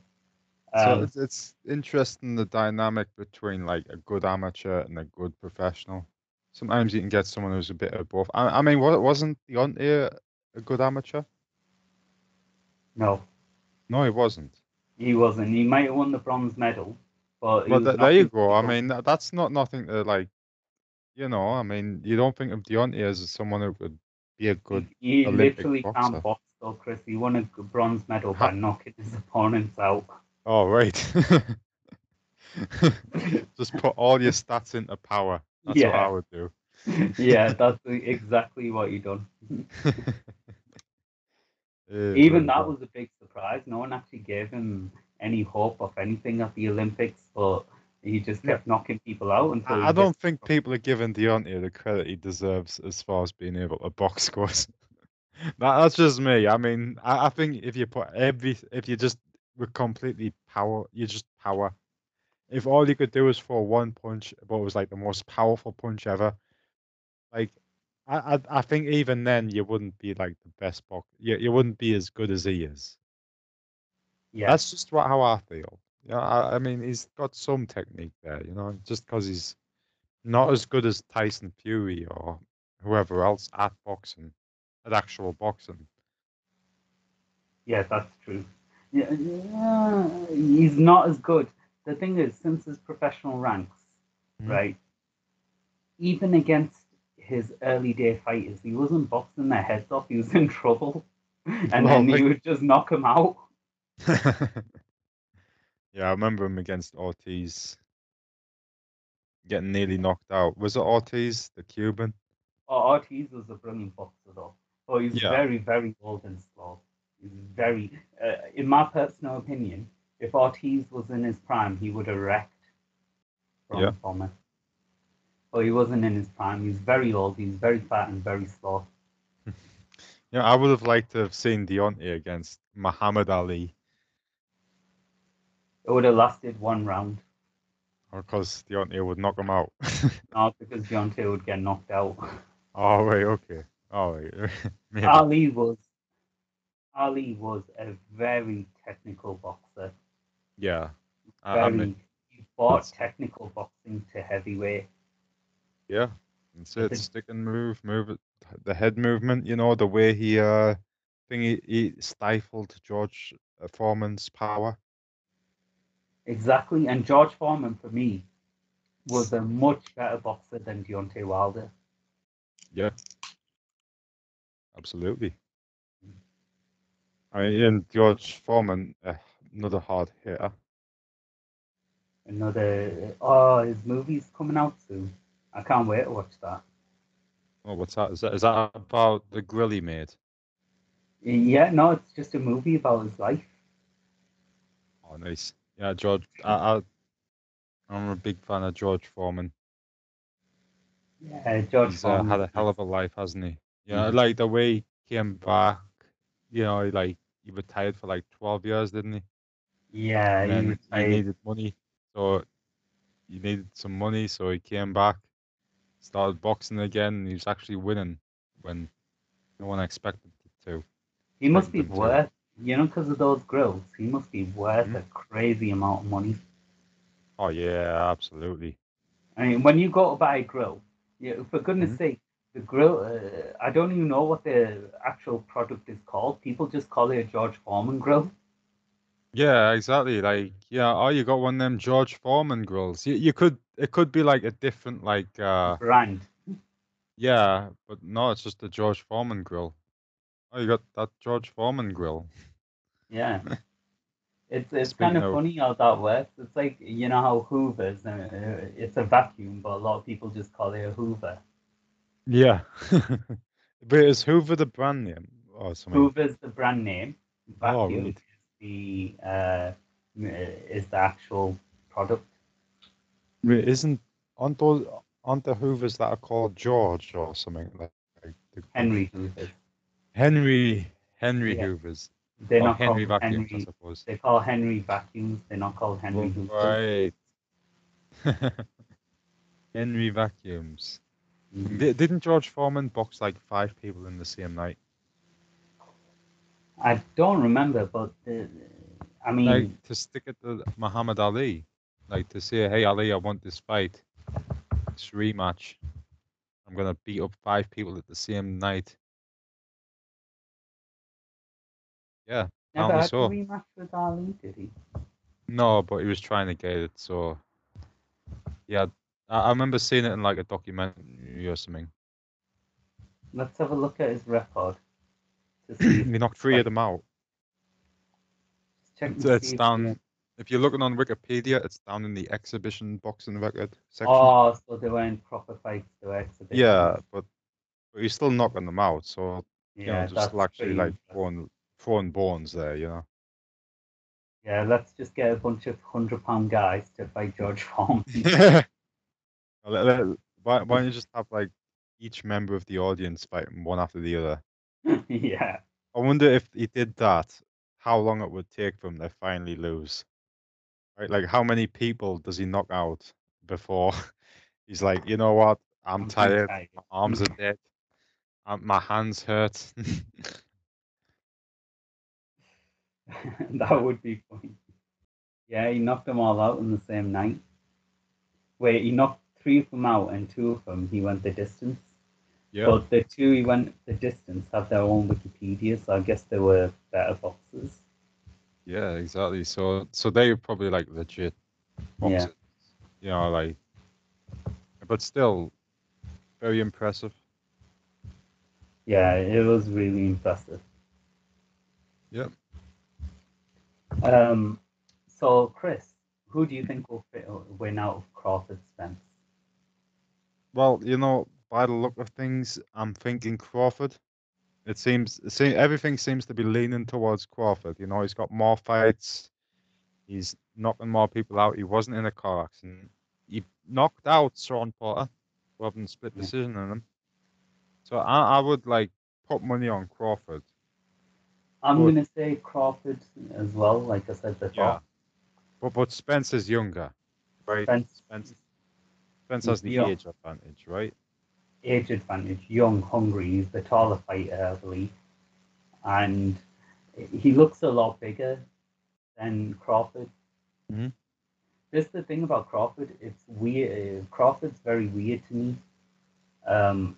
So Um, it's, it's interesting the dynamic between like a good amateur and a good professional. Sometimes you can get someone who's a bit of both. I, I mean, wa- wasn't Deontay a good amateur? no, No, he wasn't. he wasn't. He might have won the bronze medal, but Well, th- there you go. I mean, tha- that's not nothing to like, you know. I mean, you don't think of Deontay as someone who could be a good. He Olympic literally boxer. can't box though, Chris. He won a bronze medal by knocking his opponents out. Oh, right. Just put all your stats into power. That's what I Yeah. would do. yeah, that's exactly what he done. Even that was a big surprise. No one actually gave him any hope of anything at the Olympics, but he just kept knocking people out until. I, I don't think people are giving Deontay the credit he deserves as far as being able to box scores. That, that's just me. I mean, I, I think if you put every, if you just were completely power, you just power. If all you could do was for one punch, but it was like the most powerful punch ever, like I, I, I think even then you wouldn't be like the best box. You, you wouldn't be as good as he is. Yeah, That's just what how I feel. Yeah, I, I mean, he's got some technique there, you know, just because he's not as good as Tyson Fury or whoever else at boxing, at actual boxing. yeah, that's true. Yeah, yeah, he's not as good. The thing is, since his professional ranks, Mhm. right, even against his early day fighters, he wasn't boxing their heads off. He was in trouble, and Well, then he would just knock them out. yeah, I remember him against Ortiz getting nearly knocked out. Was it Ortiz, the Cuban? Oh, Ortiz was a brilliant boxer, though. But he's Yeah. very, very old and slow. He's very, uh, in my personal opinion, if Ortiz was in his prime, he would have wrecked Ron Yeah. Thomas. But he wasn't in his prime. He's very old. He's very fat and very slow. Yeah, I would have liked to have seen Deontay against Muhammad Ali, It would have lasted one round, because Deontay would knock him out. not because Deontay would get knocked out. oh, right, okay. Oh. Maybe. Ali was, Ali was a very technical boxer. Yeah. I, I Very, mean, he brought technical boxing to heavyweight. yeah. That's it. think- Stick and move, move it. The head movement, you know, the way he, uh, think he, he stifled George uh, Foreman's power. Exactly. And George Foreman, for me, was a much better boxer than Deontay Wilder. Yeah. Absolutely. I mean, and George Foreman, uh, another hard hitter. Another, oh, his movie's coming out soon. I can't wait to watch that. Oh, what's that? Is that is that about the grill he made? Yeah, no, it's just a movie about his life. Oh, nice. Yeah, George. I, I I'm a big fan of George Foreman. Yeah, George He's uh, Foreman. had a hell of a life, hasn't he? Yeah, Mhm. like the way he came back. You know, like he retired for like twelve years, didn't he? Yeah, And he he needed money, so he needed some money, so he came back, started boxing again, and he was actually winning when no one expected it to. He must be worth, you know, because of those grills, he must be worth Mhm. a crazy amount of money. Oh yeah, absolutely. I mean, when you go to buy a grill, yeah, for goodness Mhm. sake, the grill, uh, I don't even know what the actual product is called. People just call it a George Foreman grill. Yeah, exactly. Like, yeah, oh, you got one of them George Foreman grills. You, you could, it could be like a different, like, uh, brand. yeah, but no, it's just a George Foreman grill. Oh, you got that George Foreman grill. Yeah. It's it's Speaking kind of of- funny how that works. It's like you know how Hoover's uh, uh, it's a vacuum, but a lot of people just call it a Hoover. Yeah. But is Hoover the brand name or something? Hoover's the brand name. Oh, Vacuum right. is the uh, is the actual product. Isn't aren't those aren't the Hoovers that are called George or something like, like the Henry Hoover's. Henry Henry Yeah. Hoovers. They're or not Henry called vacuums, I Henry. suppose. They call Henry vacuums. They're not called Henry Hoovers. Right. Henry vacuums. Di- Didn't George Foreman box like five people in the same night? I don't remember, but the, I mean, Like to stick it to Muhammad Ali, like to say, "Hey Ali, I want this fight, this rematch. I'm gonna beat up five people at the same night." Yeah, never had so. a rematch with Ali, did he? no, but he was trying to get it. So, yeah, I, I remember seeing it in like a documentary or something. Let's have a look at his record. He knocked three of them out. check It's, it's see if- down. If you're looking on Wikipedia, it's down in the exhibition boxing record section. Oh, so they weren't proper fights, they were exhibitions. yeah, but, but he's still knocking them out. So you know, yeah, just actually like throwing throwing bones there. You know. Yeah, let's just get a bunch of hundred pound guys to fight George Foreman. Well, let- let- why, why don't you just have like each member of the audience fighting one after the other? yeah. I wonder if he did that, how long it would take for him to finally lose. Right? Like, how many people does he knock out before he's like, you know what? I'm, I'm tired. tired." My arms are dead. Um, my hands hurt. that would be funny. Yeah, he knocked them all out in the same night. Wait, he knocked three of them out, and two of them he went the distance. yeah. But the two he went the distance have their own Wikipedia, so I guess they were better boxers. Yeah, exactly. So, so they were probably like legit Yeah. You know, like, but still, very impressive. Yeah, it was really impressive. Yep. Um, so Chris, who do you think will fit, win out of Crawford Spence? Well, you know, by the look of things, I'm thinking Crawford. It seems, it seem, everything seems to be leaning towards Crawford. You know, he's got more fights. He's knocking more people out. He wasn't in a car accident. He knocked out Sean Porter rather than split decision on him. So I, I would like put money on Crawford. I'm gonna say Crawford as well, like I said before. Yeah. But but Spence is younger, right? Spence, Spence, Spence has the Yeah. age advantage, right? age advantage, young, hungry. He's the taller fighter, I believe, and he looks a lot bigger than Crawford. Mhm. This is the thing about Crawford. It's weird. uh, Crawford's very weird to me, um,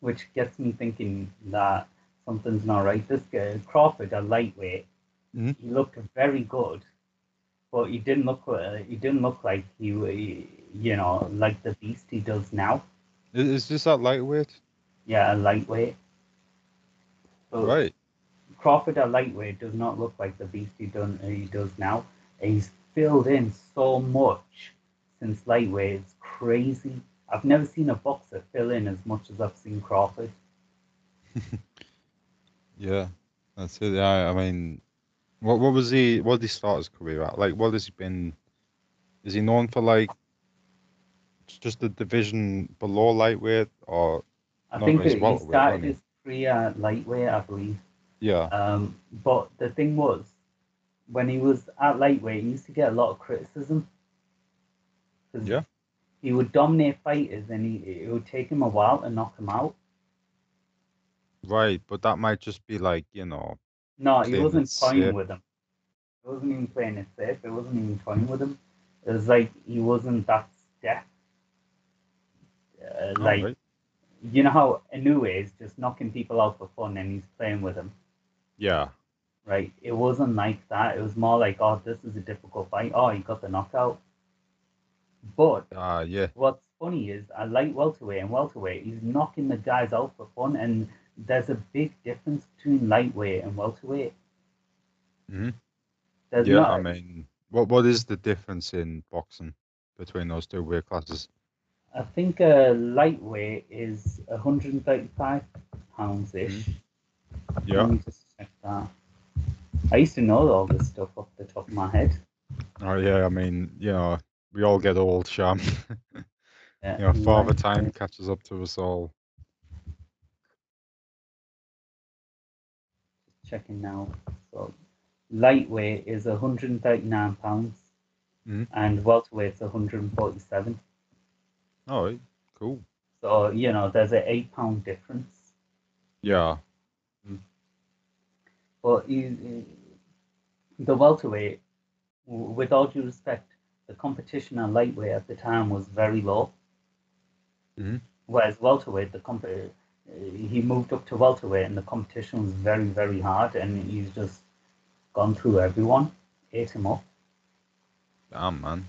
which gets me thinking that something's not right. This guy, Crawford, a lightweight, Mhm. he looked very good, but he didn't look. Uh, he didn't look like he, he, you know, like the beast he does now. Is, is this that lightweight? Yeah, a lightweight. But Right. Crawford at lightweight does not look like the beast he done he does now. He's filled in so much since lightweight. It's crazy. I've never seen a boxer fill in as much as I've seen Crawford. Yeah, that's it. Yeah, I mean, what what was he? What did he start his career at? Like, what has he been? Is he known for like just the division below lightweight, or I think that he started he? his career at lightweight, I believe. yeah, Um, but the thing was, when he was at lightweight, he used to get a lot of criticism. Yeah. He would dominate fighters, and he it would take him a while to knock him out. right? But that might just be like you know, No, he wasn't it toying safe. with him. He wasn't even playing it safe. It wasn't even toying with him. It was like he wasn't that step. Uh, like you know how Inoue is just knocking people out for fun, and he's playing with them, yeah, right? It wasn't like that. It was more like, oh, this is a difficult fight. Oh, he got the knockout. But ah, yeah, what's funny is I light welterweight and welterweight, he's knocking the guys out for fun, and there's a big difference between lightweight and welterweight. There's yeah. not, I mean, what what is the difference in boxing between those two weight classes? I think a lightweight is 135 pounds ish. Yeah, Let me just check that. I used to know all this stuff off the top of my head. oh yeah. I mean, you know, we all get old, Sham. Yeah, you know, father lightweight. time catches up to us all. Checking now. So, lightweight is 139 pounds, Mhm. and welterweight's 147. All right, cool. So you know, there's an eight pound difference. Yeah, But he, the welterweight, with all due respect, the competition on lightweight at the time was very low. Mhm. Whereas welterweight, the comp- uh, he moved up to welterweight, and the competition was very, very hard, and he's just gone through everyone, ate him up. damn man.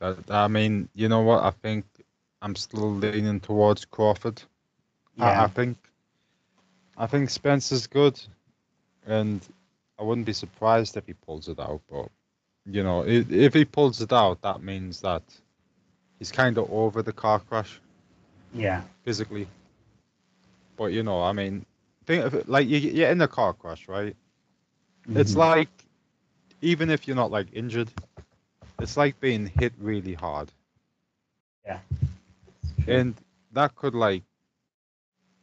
That I mean, you know what? I think I'm still leaning towards Crawford. I, I think I think Spence's good, and I wouldn't be surprised if he pulls it out. But you know, if, if he pulls it out, that means that he's kind of over the car crash yeah, physically. But you know, I mean, think of it like you, you're in a car crash, right? It's Mhm. like even if you're not like injured, it's like being hit really hard, Yeah. and that could like,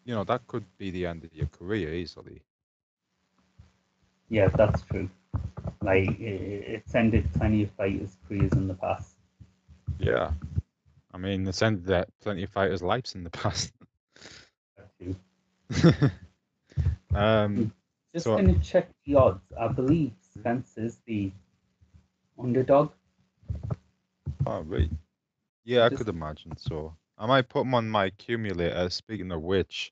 you know, that could be the end of your career easily. yeah, that's true. Like it, it's ended plenty of fighters' careers in the past. Yeah. I mean, it's ended that plenty of fighters' lives in the past. Um, Just So- gonna check the odds. I believe Spence is the underdog. Oh, wait. Yeah, I Just- could imagine. So I might put them on my accumulator. Speaking of which,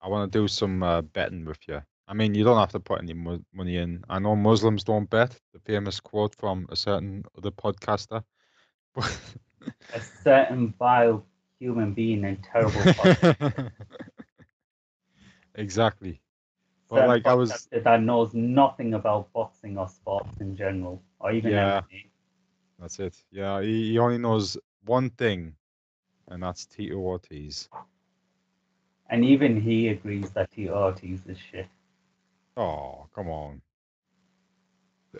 I want to do some uh, betting with you. I mean, you don't have to put any mo- money in. I know Muslims don't bet. The famous quote from a certain other podcaster. A certain vile human being and terrible exactly. But Certain like I was, that knows nothing about boxing or sports in general, or even Yeah. MMA. That's it. Yeah, he, he only knows one thing, and that's Tito Ortiz. And even he agrees that Tito Ortiz is shit. Oh, come on.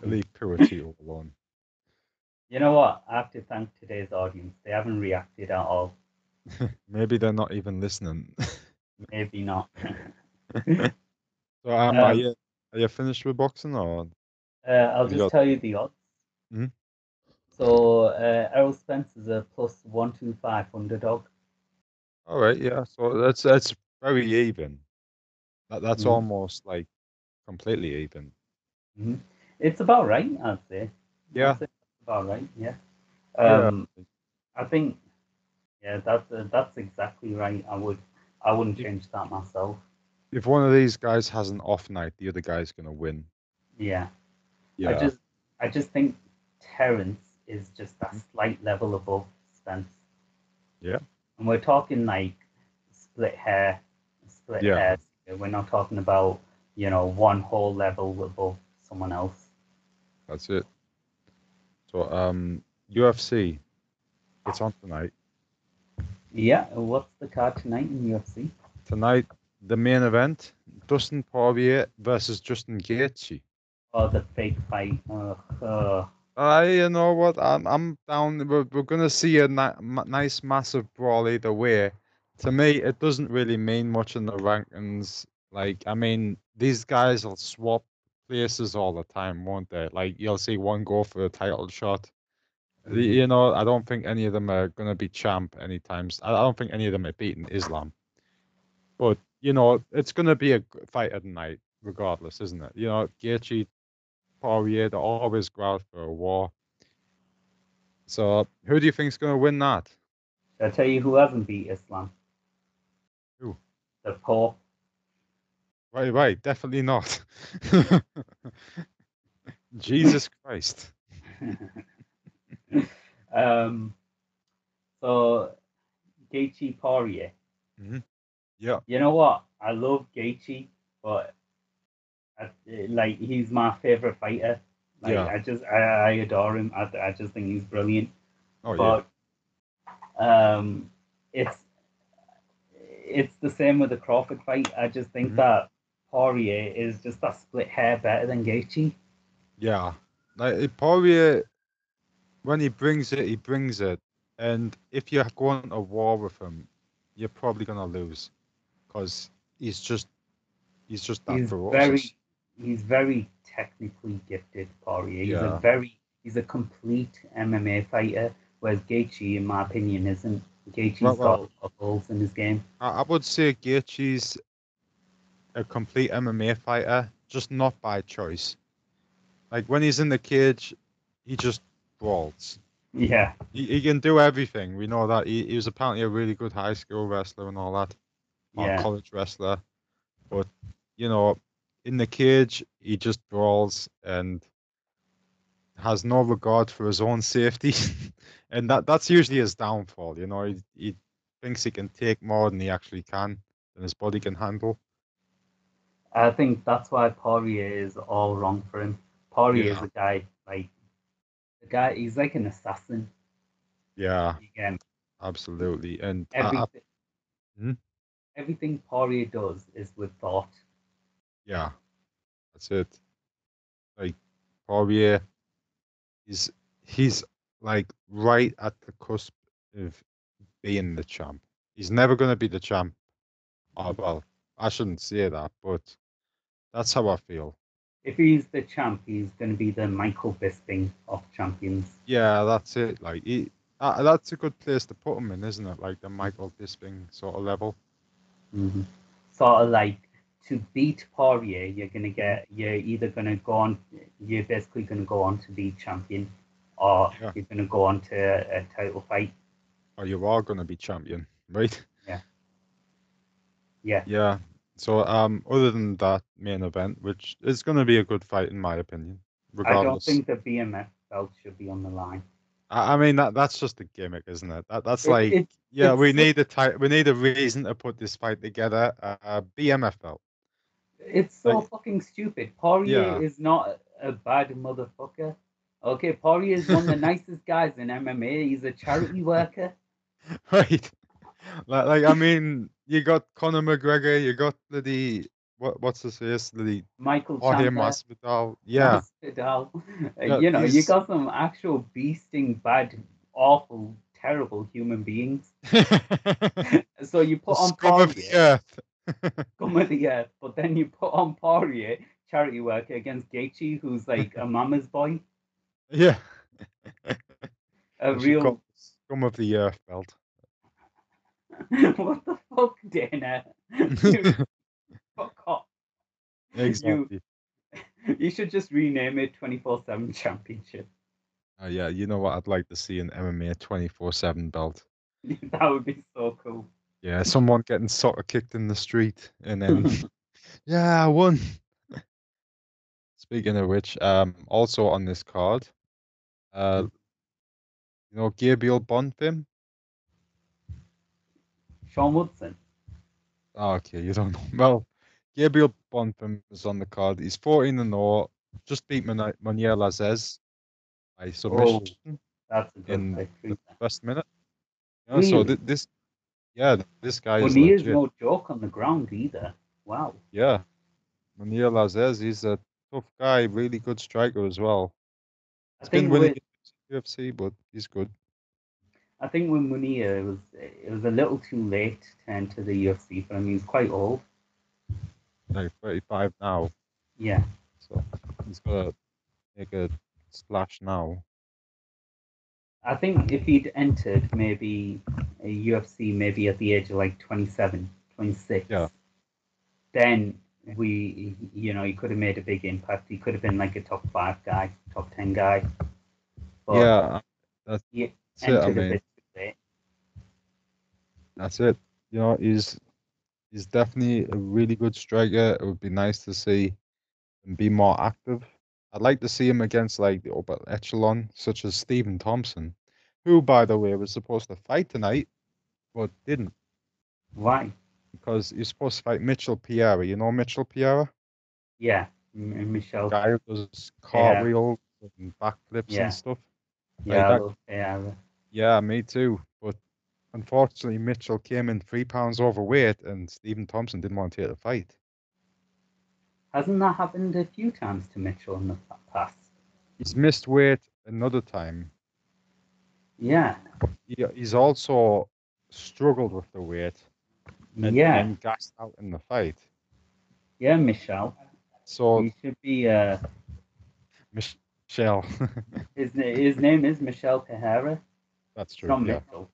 Leave poor Tito alone. You know what? I have to thank today's audience. They haven't reacted at all. Maybe they're not even listening. Maybe not. so, um, are Um, you are you finished with boxing or? Uh, I'll just got- tell you the odds. Mhm. So uh, Errol Spence is a plus one two five underdog. All right, yeah. So that's that's very even. That that's Mhm. almost like completely even. hmm It's about right, I'd say. I'd Yeah. it's about right. Yeah. Yeah. Um, I think, yeah, that's uh, that's exactly right. I would I wouldn't change that myself. If one of these guys has an off night, the other guy's gonna win. Yeah. Yeah. I just I just think Terence is just a Mhm. slight level above Spence. Yeah. And we're talking like split hair, split Yeah. hairs. We're not talking about you know one whole level above someone else. That's it. So um, UFC, it's on tonight. Yeah. What's the card tonight in UFC? Tonight, the main event: Dustin Poirier versus Justin Gaethje. Oh, the fake fight. Uh, you know what? I'm I'm down. We're, we're gonna see a ni- nice, massive brawl either way. To me, it doesn't really mean much in the rankings. Like, I mean, these guys will swap places all the time, won't they? Like, you'll see one go for a title shot. Mhm. You know, I don't think any of them are gonna be champ anytime. I don't think any of them are beating Islam. But you know, it's gonna be a fight at night, regardless, isn't it? You know, Gaethje, They always go out for a war. So, who do you think is gonna win that? Shall I tell you who hasn't beat Islam? Who? The Pope. Right, right, definitely not. Jesus Christ. um, so Gaethje Poirier. Yeah, You know what? I love Gaethje, but like he's my favorite fighter. Like Yeah. I just I, I adore him. I, I just think he's brilliant. oh yeah, but um, it's it's the same with the Crawford fight. I just think Mhm. that Poirier is just that split hair better than Gaethje. yeah. Like Poirier, when he brings it, he brings it. And if you're going to war with him, you're probably gonna lose, because he's just he's just that He's ferocious. very he's very technically gifted. Poirier. He's Yeah. a very he's a complete MMA fighter. Whereas Gaethje, in my opinion, isn't. Gaethje's Well, well- got holes in his game. I, I would say Gaethje's a complete MMA fighter, just not by choice. Like when he's in the cage, he just brawls. Yeah, He, he can do everything. We know that. He, he was apparently a really good high school wrestler and all that, or yeah. college wrestler. But you know, in the cage, he just brawls and has no regard for his own safety, and that that's usually his downfall. You know, he he thinks he can take more than he actually can, than his body can handle. I think that's why Poirier is all wrong for him. Poirier is a guy like the guy. He's like an assassin. Yeah, Again, absolutely. And I- I- everything, Hmm? everything Poirier does is with thought. Yeah, that's it. Like Poirier, is he's like right at the cusp of being the champ. He's never going to be the champ. Oh, well, I shouldn't say that, but that's how I feel. If he's the champ, he's going to be the Michael Bisping of champions. Yeah, that's it. Like he, uh, that's a good place to put him in, isn't it? Like the Michael Bisping sort of level. Mm-hmm. Sort of like to beat Poirier, you're going to get you're either going to go on, you're basically going to go on to be champion, or Yeah. you're going to go on to a, a title fight. Or you are going to be champion, right? Yeah. Yeah. Yeah. So, um, other than that main event, which is going to be a good fight in my opinion, regardless. I don't think the BMF belt should be on the line. I, mean that that's just a gimmick, isn't it? That that's It- like it's- yeah, we need a ti- we need a reason to put this fight together. Uh, BMF belt. It's so Like- fucking stupid. Poirier Yeah. is not a bad motherfucker. Okay, Poirier is one of the nicest guys in MMA. He's a charity worker. right. Like, like I mean, you got Conor McGregor, you got bloody what what's his face, bloody Michael Jorge Masvidal. Yeah, Masvidal. Uh, you know, you got some actual beasting, bad, awful, terrible human beings. So you put on the Poirier, of the earth, but then you put on Poirier, charity worker, against Gaethje, who's like a mama's boy, Yeah. a You real. scum of the earth belt. what the fuck, Dana? You fuck off. Exactly. You should just rename it 24 7 Championship. Uh, yeah, you know what I'd like to see an MMA 24/7 belt. that would be so cool. Yeah, someone getting sort of kicked in the street and then yeah, I won. Speaking of which, um, also on this card, uh, you know Gabriel Bonfim. Sean Woodson. Oh, okay, you don't know. Well, Gabriel Bonfim is on the card. He's 14 and 0. Just beat Mun- Mounir Lazzez by submission That's a good in the first minute. You know, so Really? thi- this, yeah, this guy But is he is no joke on the ground either. Wow. Yeah, Mounir Lazzez, he's a tough guy, really good striker as well. I He's been think winning with UFC, but he's good. I think with Mounir it was it was a little too late to enter the UFC for him. He's quite old. Like 35 now, Yeah. so he's got to make a splash now. I think if he'd entered maybe a UFC maybe at the age of like 27, 26, Yeah. then we, you know, he could have made a big impact. He could have been like a top five guy, top 10 guy. But yeah, uh, that's, he that's it. I entered a bit too late. that's it. You know, he's he's definitely a really good striker. It would be nice to see him be more active. I'd like to see him against like the upper echelon, such as Stephen Thompson, who, by the way, was supposed to fight tonight, but didn't Why? because he's supposed to fight Mitchell Pereira. You know Mitchell Pereira, Yeah. M- Michelle. guy who does cartwheels and backflips Yeah. and stuff. yeah, that- love Yeah, me too. But unfortunately, Mitchell came in three pounds overweight, and Stephen Thompson didn't want to take the fight. Hasn't that happened a few times to Mitchell in the past? He's missed weight another time. Yeah. He, he's also struggled with the weight and, yeah. and gassed out in the fight. Yeah, Michelle. So He should be. Uh, Michelle, his his name is Michelle Pereira. That's true. not Yeah. Mitchell.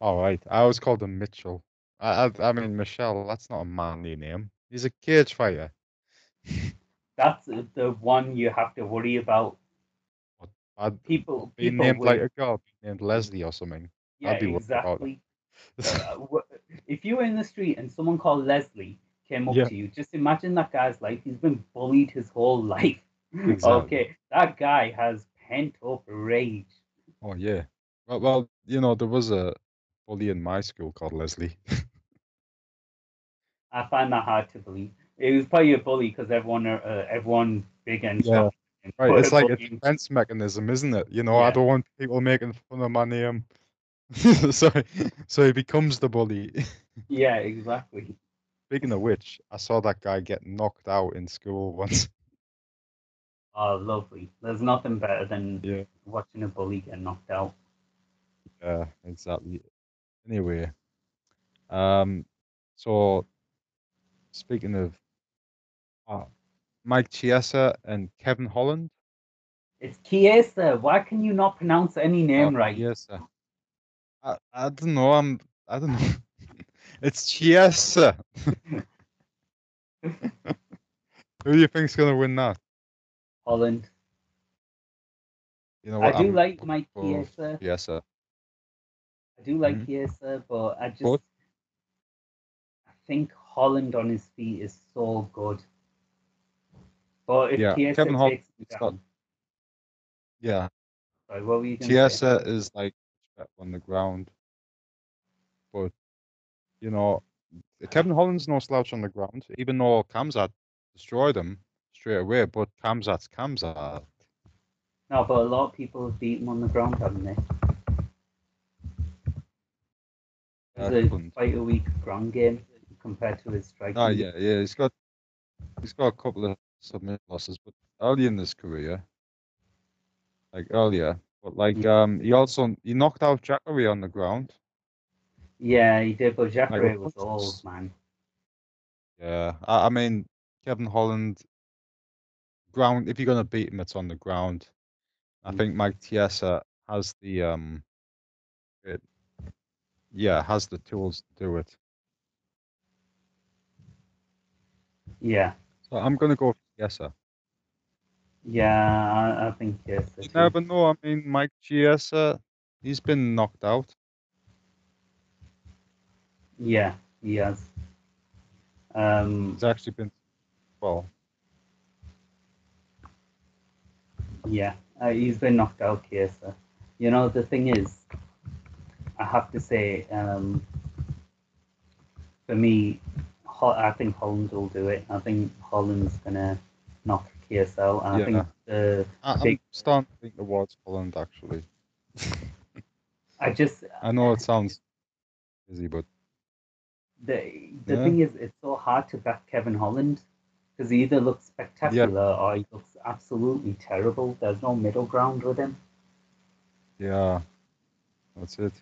All right. I always called him Mitchell. I, I, I mean, Michelle. That's not a manly name. He's a cage fighter. That's the one you have to worry about. I'd People, be people named with, like a girl, be named Leslie or something. yeah, I'd be worried about it. exactly. Uh, if you were in the street and someone called Leslie came up Yeah. to you, just imagine that guy's life. He's been bullied his whole life. Exactly. Okay, that guy has pent up rage. Oh yeah. Well, well, you know, there was a bully in my school called Leslie. I find that hard to believe. It was probably a bully because everyone, uh, everyone big and Yeah. Right. But It's like a defense mechanism, isn't it? You know, I don't want people making fun of my name. so, so he becomes the bully. yeah, exactly. Speaking of which, I saw that guy get knocked out in school once. Oh, lovely. There's nothing better than Yeah. watching a bully get knocked out. Yeah, exactly. Anyway, um, so speaking of uh, Mike Chiesa and Kevin Holland. It's Chiesa. Why can you not pronounce any name Oh, right? Chiesa. I, I don't know. I'm. I don't know. it's Chiesa. Who do you think's gonna win that? Holland. You know I what? do I'm like Mike Chiesa. Chiesa. I do like. Chiesa, but I just But- I think Holland on his feet is so good. But if Yeah, Chiesa Kevin Holland- takes got- Yeah, sorry, what were you going say? Is like on the ground, but you know, Kevin Holland's no slouch on the ground. Even though Khamzat destroyed him straight away, but Khamzat's Khamzat. No, but a lot of people have beat him on the ground, haven't they? A quite a weak ground game compared to his striking. Oh yeah, yeah. He's got he's got a couple of submit losses, but early in his career, like earlier, but like Yeah. um, he also he knocked out Jacare on the ground. Yeah, he did, but Jacare was old, man. Yeah, I, I mean Kevin Holland. Ground. If you're gonna beat him, it's on the ground. I Mm. think Mike Tiesa has the um. It, yeah, has the tools to do it. Yeah, So I'm gonna go for sir. yeah, I, I think yes. You never know. I mean, Mike Chiesa, he's been knocked out. Yeah, he has. Um, He's actually been well. yeah, uh, he's been knocked out, Chiesa. You know, the thing is, I have to say, um, for me, I think Holland will do it. I think Holland's gonna knock Chiesa out. And I think the I, I'm Big- starting to think towards Holland actually. I just I know it sounds busy, but the the Yeah. thing is, it's so hard to back Kevin Holland because he either looks spectacular or he looks absolutely terrible. There's no middle ground with him. yeah, that's it.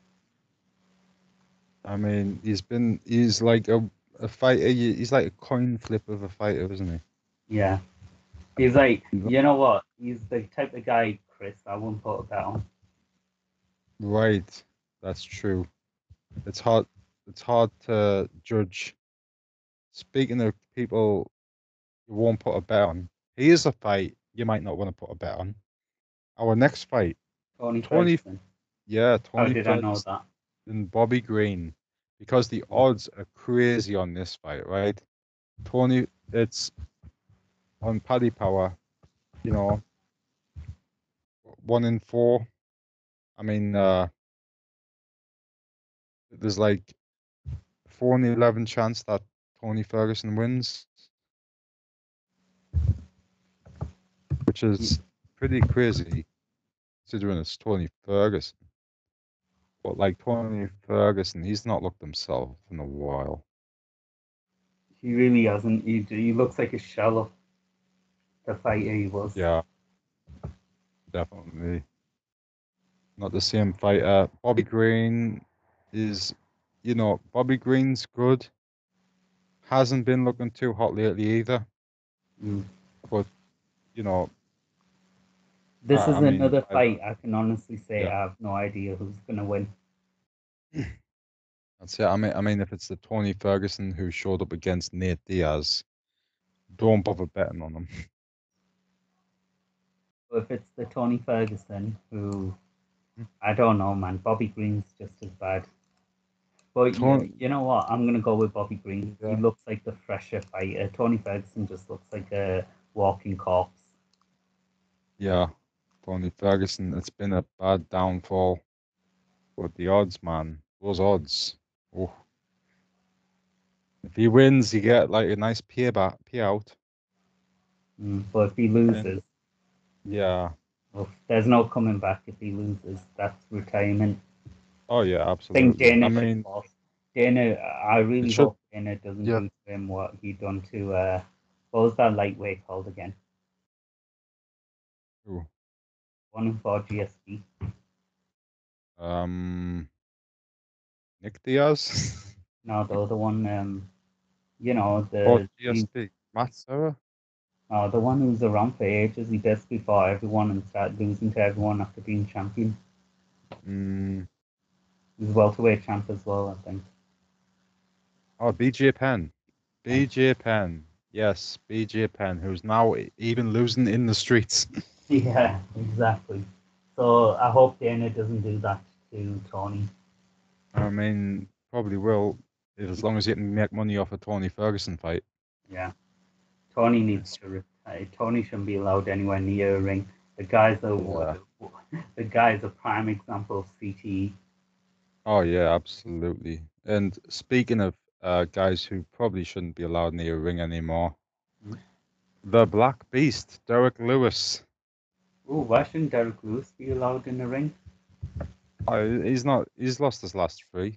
I mean, he's been he's like a a fighter. He's like a coin flip of a fighter, isn't he? Yeah, he's like, you know what? He's the type of guy, Chris. I wouldn't put a bet on. Right, that's true. It's hard. It's hard to judge. Speaking of people you won't put a bet on, here's a fight you might not want to put a bet on. Our next fight, Tony 20 Ferguson. yeah, How Tony did I know that? and Bobby Green, because the odds are crazy on this fight, right? Tony, it's on Paddy Power, you know, one in four. I mean, uh, there's like four in eleven chance that Tony Ferguson wins, which is pretty crazy considering it's Tony Ferguson. But like Tony Ferguson, he's not looked himself in a while. He really hasn't. He, he looks like a shell of the fighter he was. Yeah, definitely. Not the same fighter. Bobby Green is, you know, Bobby Green's good. Hasn't been looking too hot lately either. Mm. You know, This I- is I mean, another fight. I can honestly say Yeah. I have no idea who's gonna win. That's it. I mean, I mean, if it's the Tony Ferguson who showed up against Nate Diaz, don't bother betting on him. If it's the Tony Ferguson who, Hmm. I don't know, man. Bobby Green's just as bad. But Ton- you, you know what? I'm gonna go with Bobby Green. Yeah. He looks like the fresher fighter. Tony Ferguson just looks like a walking corpse. Yeah, Tony Ferguson. It's been a bad downfall. But the odds, man, those odds. Oh. If he wins, you get like a nice payback payout. Mm, but if he loses, Yeah. well, there's no coming back. If he loses, that's retirement. Oh yeah, I absolutely. think Dana I mean, lost. Dana, I really should- hope Dana doesn't Yeah. do to him what he done to uh, what was that lightweight called again? Who? One who fought GSP. um, Nick Diaz. No, the other one, um, you know, the or GSP. Matt Serra. uh, the one who's around for ages. He basically fought everyone and started losing to everyone after being champion. Mm, He's welterweight champ as well, I think. oh, BJ Penn. BJ Penn. Yes, BJ Penn, who's now even losing in the streets. Yeah, exactly. So I hope Dana doesn't do that to Tony. I mean, probably will, if, as long as he can make money off a Tony Ferguson fight. Yeah. Tony needs to retire. Tony shouldn't be allowed anywhere near a ring. The guy's a the guy's a prime example of. CTE. Oh yeah, absolutely. And speaking of uh, guys who probably shouldn't be allowed near a ring anymore, Mm. the Black Beast, Derrick Lewis. Ooh, why shouldn't Derrick Lewis be allowed in the ring? Oh, he's not. He's lost his last three.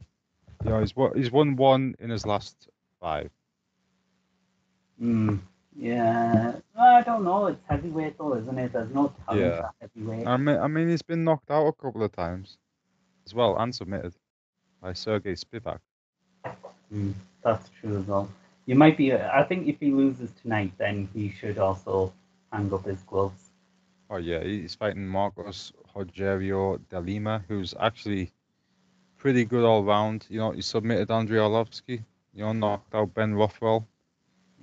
You know, he's won. He's won one in his last five. Hmm. Yeah. I don't know. It's heavyweight though, isn't it? There's no talent Yeah. heavyweight. I mean, I mean, he's been knocked out a couple of times, as well, and submitted by Sergey Spivac. Hmm, That's true as well. You might be. I think if he loses tonight, then he should also hang up his gloves. Oh yeah, he's fighting Marcos Rogerio de Lima, who's actually pretty good all round. You know, he submitted Andrei Arlovsky. You know, knocked out Ben Rothwell.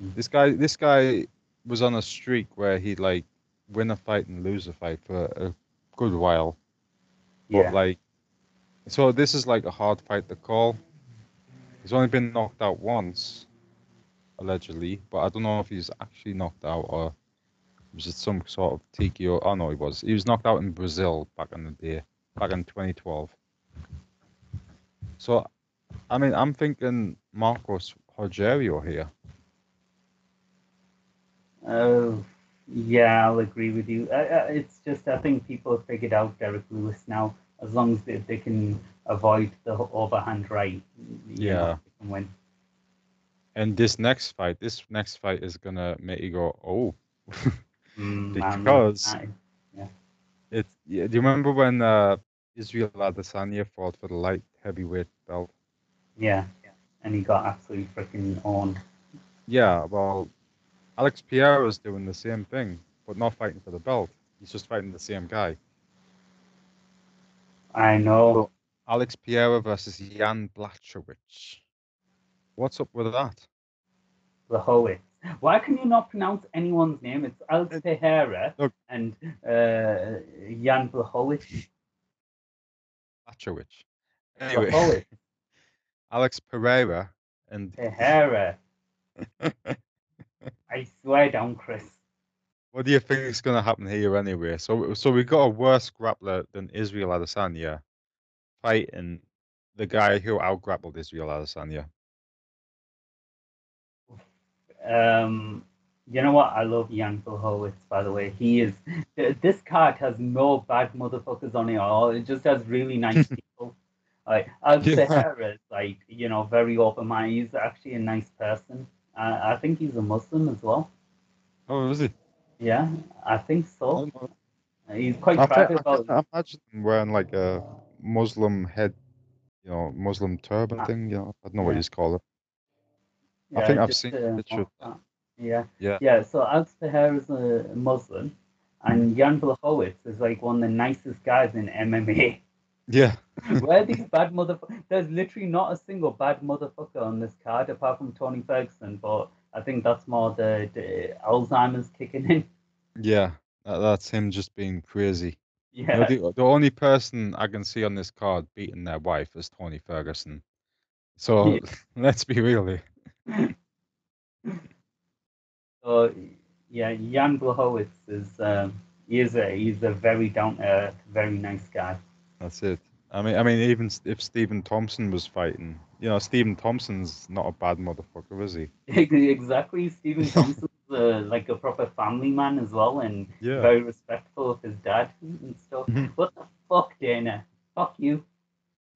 Mm. This guy, this guy was on a streak where he'd like win a fight and lose a fight for a good while. But Yeah. like, so this is like a hard fight to call. He's only been knocked out once, allegedly, but I don't know if he's actually knocked out or was it some sort of TKO? Oh no, he was. He was knocked out in Brazil back in the day, back in 2012. So, I mean, I'm thinking Marcos Rogerio here. Oh, yeah, I'll agree with you. Uh, uh, it's just I think people have figured out Derrick Lewis now. As long as they, they can avoid the overhand right, know, Yeah. they can win. And this next fight, this next fight is gonna make you go, oh. Mm, Because- United. It's yeah, do you remember when uh, Israel Adesanya fought for the light heavyweight belt? yeah, and he got absolutely freaking owned. Yeah, well, Alex Pierre is doing the same thing, but not fighting for the belt. He's just fighting the same guy. I know. Alex Pierre versus Jan Blachowicz. What's up with that? Blachowicz. Why can you not pronounce anyone's name? It's Alex Tejera Look. and uh, Jan Blachowicz. Blachowicz. Anyway, Blachowicz. Alex Pereira and Tejera. I swear down, Chris. what do you think is going to happen here anyway? So, so we got a worse grappler than Israel Adesanya fighting the guy who out grappled Israel Adesanya. Um, you know what? I love Jan Blachowicz, by the way. He is. This card has no bad motherfuckers on it at all. It just has really nice people. Like Alex Yeah. Tejera is like, you know, very open minded. He's actually a nice person. I, I think he's a Muslim as well. Oh, is he? Yeah, I think so. He's quite I, private think, I about can imagine wearing like a Muslim head, you know, Muslim turban Ah. thing. You know, I don't know what Yeah. you call it. I think I've seen uh, picture Yeah. Yeah. Yeah. So Alex is a Muslim, and Jan Blachowicz is like one of the nicest guys in MMA. Yeah. Where are these bad motherfuckers? There's literally not a single bad motherfucker on this card apart from Tony Ferguson, but I think that's more the, the Alzheimer's kicking in. Yeah. That, that's him just being crazy. You know, Yeah, the, the only person I can see on this card beating their wife is Tony Ferguson. So Yeah. let's be real here. So yeah, Jan Blachowicz is um, he is a he's a very down to earth, very nice guy. That's it. I mean, I mean, even if Stephen Thompson was fighting, you know, Stephen Thompson's not a bad motherfucker, is he? exactly, Stephen Thompson's uh, like a proper family man as well, and Yeah. very respectful of his dad and stuff. Mhm. What the fuck, Dana? Fuck you.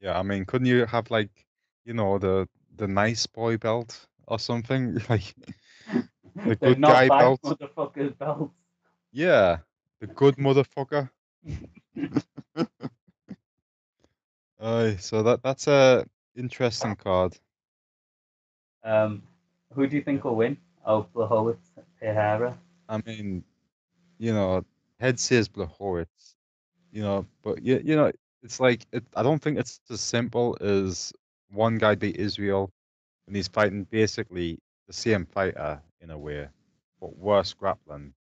Yeah. I mean, couldn't you have like, you know, the the nice boy belt or something? Like, The good not guy belt. motherfuckers belts. yeah, the good motherfucker. Aye, so that that's a interesting card. Um, who do you think will win? Oh, Blachowicz, Pereira. I mean, you know, head says Blachowicz, you know, but you, you know, it's like it, I don't think it's as simple as one guy beat Israel and he's fighting basically the same fighter in a way, but worse grappling.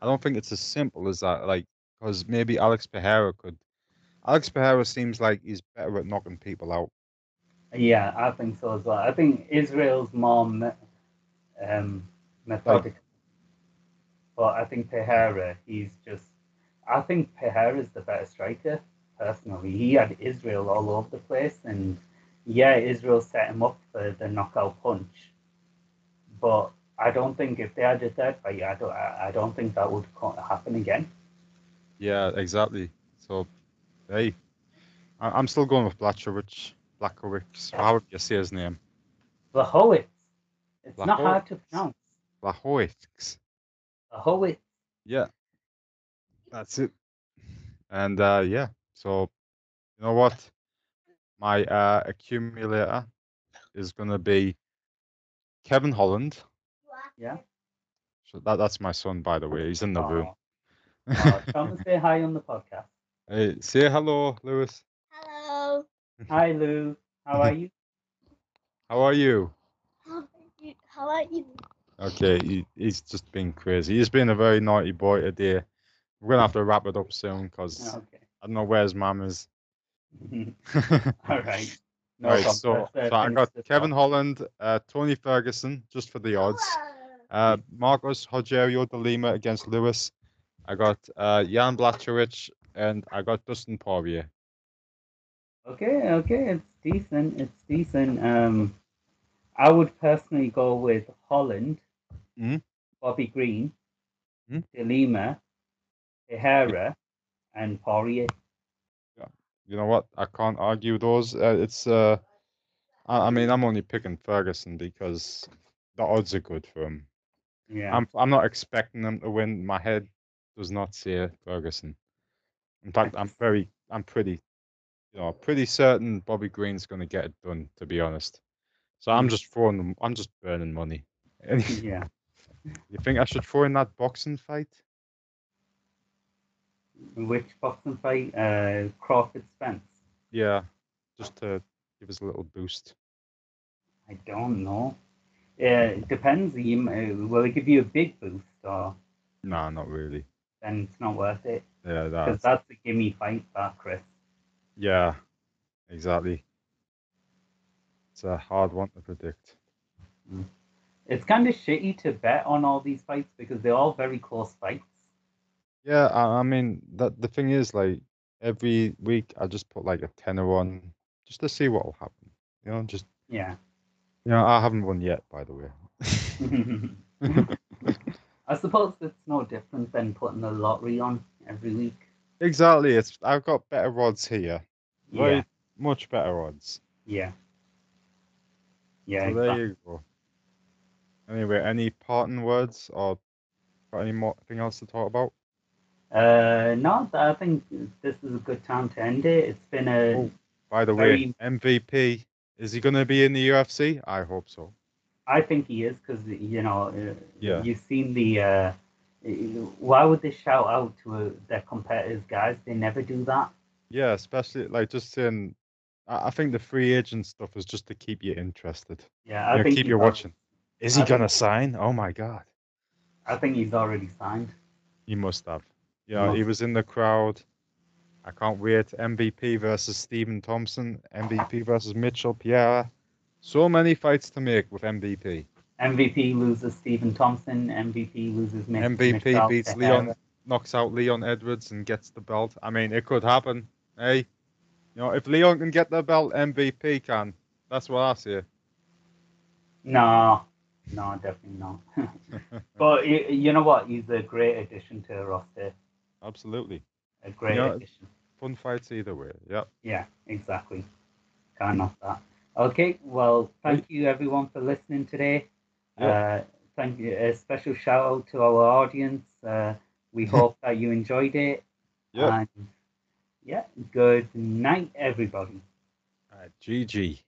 I don't think it's as simple as that. Like, because maybe Alex Pereira could. Alex Pereira seems like he's better at knocking people out. Yeah, I think so as well. I think Israel's more me- um, methodical. But I think Pereira, he's just. I think Pereira's the better striker, personally. He had Israel all over the place, and yeah, Israel set him up for the knockout punch. But I don't think if they had a third fight, I don't, I I don't think that would happen again. Yeah, exactly. So, hey, I, I'm still going with Blachowicz. Blachowicz. How would you say his name? Blachowicz. It's not hard to Blachowicz. pronounce. Blachowicz. Blachowicz. Yeah, that's it. And uh, yeah, so you know what? My uh, accumulator is gonna be Kevin Holland. Yeah. So that that's my son, by the way. He's in the room. Aw. Aw, tell him to say hi on the podcast. Hey, say hello, Lewis. Hello. Hi, Lou. How are you? How are you? How are you? How are you? Okay, he, he's just been crazy. He's been a very naughty boy today. We're gonna have to wrap it up soon because Okay. I don't know where his mum is. All right. No All right, so, so I got Kevin. Holland, uh, Tony Ferguson, just for the odds. Uh, Marcos Rogerio de Lima against Lewis. I got uh, Jan Blachowicz and I got Dustin Poirier. Okay, okay, it's decent. It's decent. Um, I would personally go with Holland, Mhm. Bobby Green, Mhm. De Lima, Tejera, and Poirier. You know what? I can't argue those. Uh, it's uh, I, I mean, I'm only picking Ferguson because the odds are good for him. Yeah. I'm I'm not expecting them to win. My head does not see Ferguson. In fact, I'm very, I'm pretty, you know, pretty certain Bobby Green's going to get it done. To be honest, so I'm Mm. just throwing them. I'm just burning money. Yeah. you think I should throw in that boxing fight? Which boxing fight? Uh, Crawford Spence. Yeah, just to give us a little boost. I don't know. Uh, it depends. You, uh, will it give you a big boost, or Nah, not really. then it's not worth it? Yeah, Because that's a gimme fight, that Chris. Yeah, exactly. It's a hard one to predict. It's kind of shitty to bet on all these fights because they're all very close fights. Yeah, I, I mean that the thing is like every week I just put like a tenner on just to see what will happen. You know, just Yeah. you know, I haven't won yet, by the way. I suppose it's no different than putting a lottery on every week. exactly. It's I've got better odds here. Very Yeah. much better odds. Yeah. Yeah. so there you go. Anyway, any parting words or got any more thing else to talk about? Uh, no, I think this is a good time to end it. It's been a Oh. By the Very- way, MVP is he going to be in the UFC? I hope so. I think he is because you know uh, Yeah. you've seen the uh, Why would they shout out to uh, their competitors, guys? They never do that. Yeah, especially like just saying. I I think the free agent stuff is just to keep you interested. Yeah, I You know, think keep you watching. Is he I gonna sign? Oh my god, I think he's already signed. he must have. You know, he was in the crowd. I can't wait. MVP versus Stephen Thompson. MVP versus Mitchell Pereira. So many fights to make with MVP. MVP loses Stephen Thompson. MVP loses Mitch, MVP Michelle beats Tejera. Leon, knocks out Leon Edwards and gets the belt. I mean, it could happen. Hey, you know, if Leon can get the belt, MVP can. That's what I see. No, no, definitely not. but y- you know what? He's a great addition to the roster. Absolutely. A great Yeah. addition. Fun fights either way. Yeah. Yeah, exactly. Can't knock that. Okay, well, thank you everyone for listening today. Yeah. Uh, thank you. A special shout out to our audience. Uh, we hope that you enjoyed it. Yep. And yeah, good night, everybody. Uh, GG.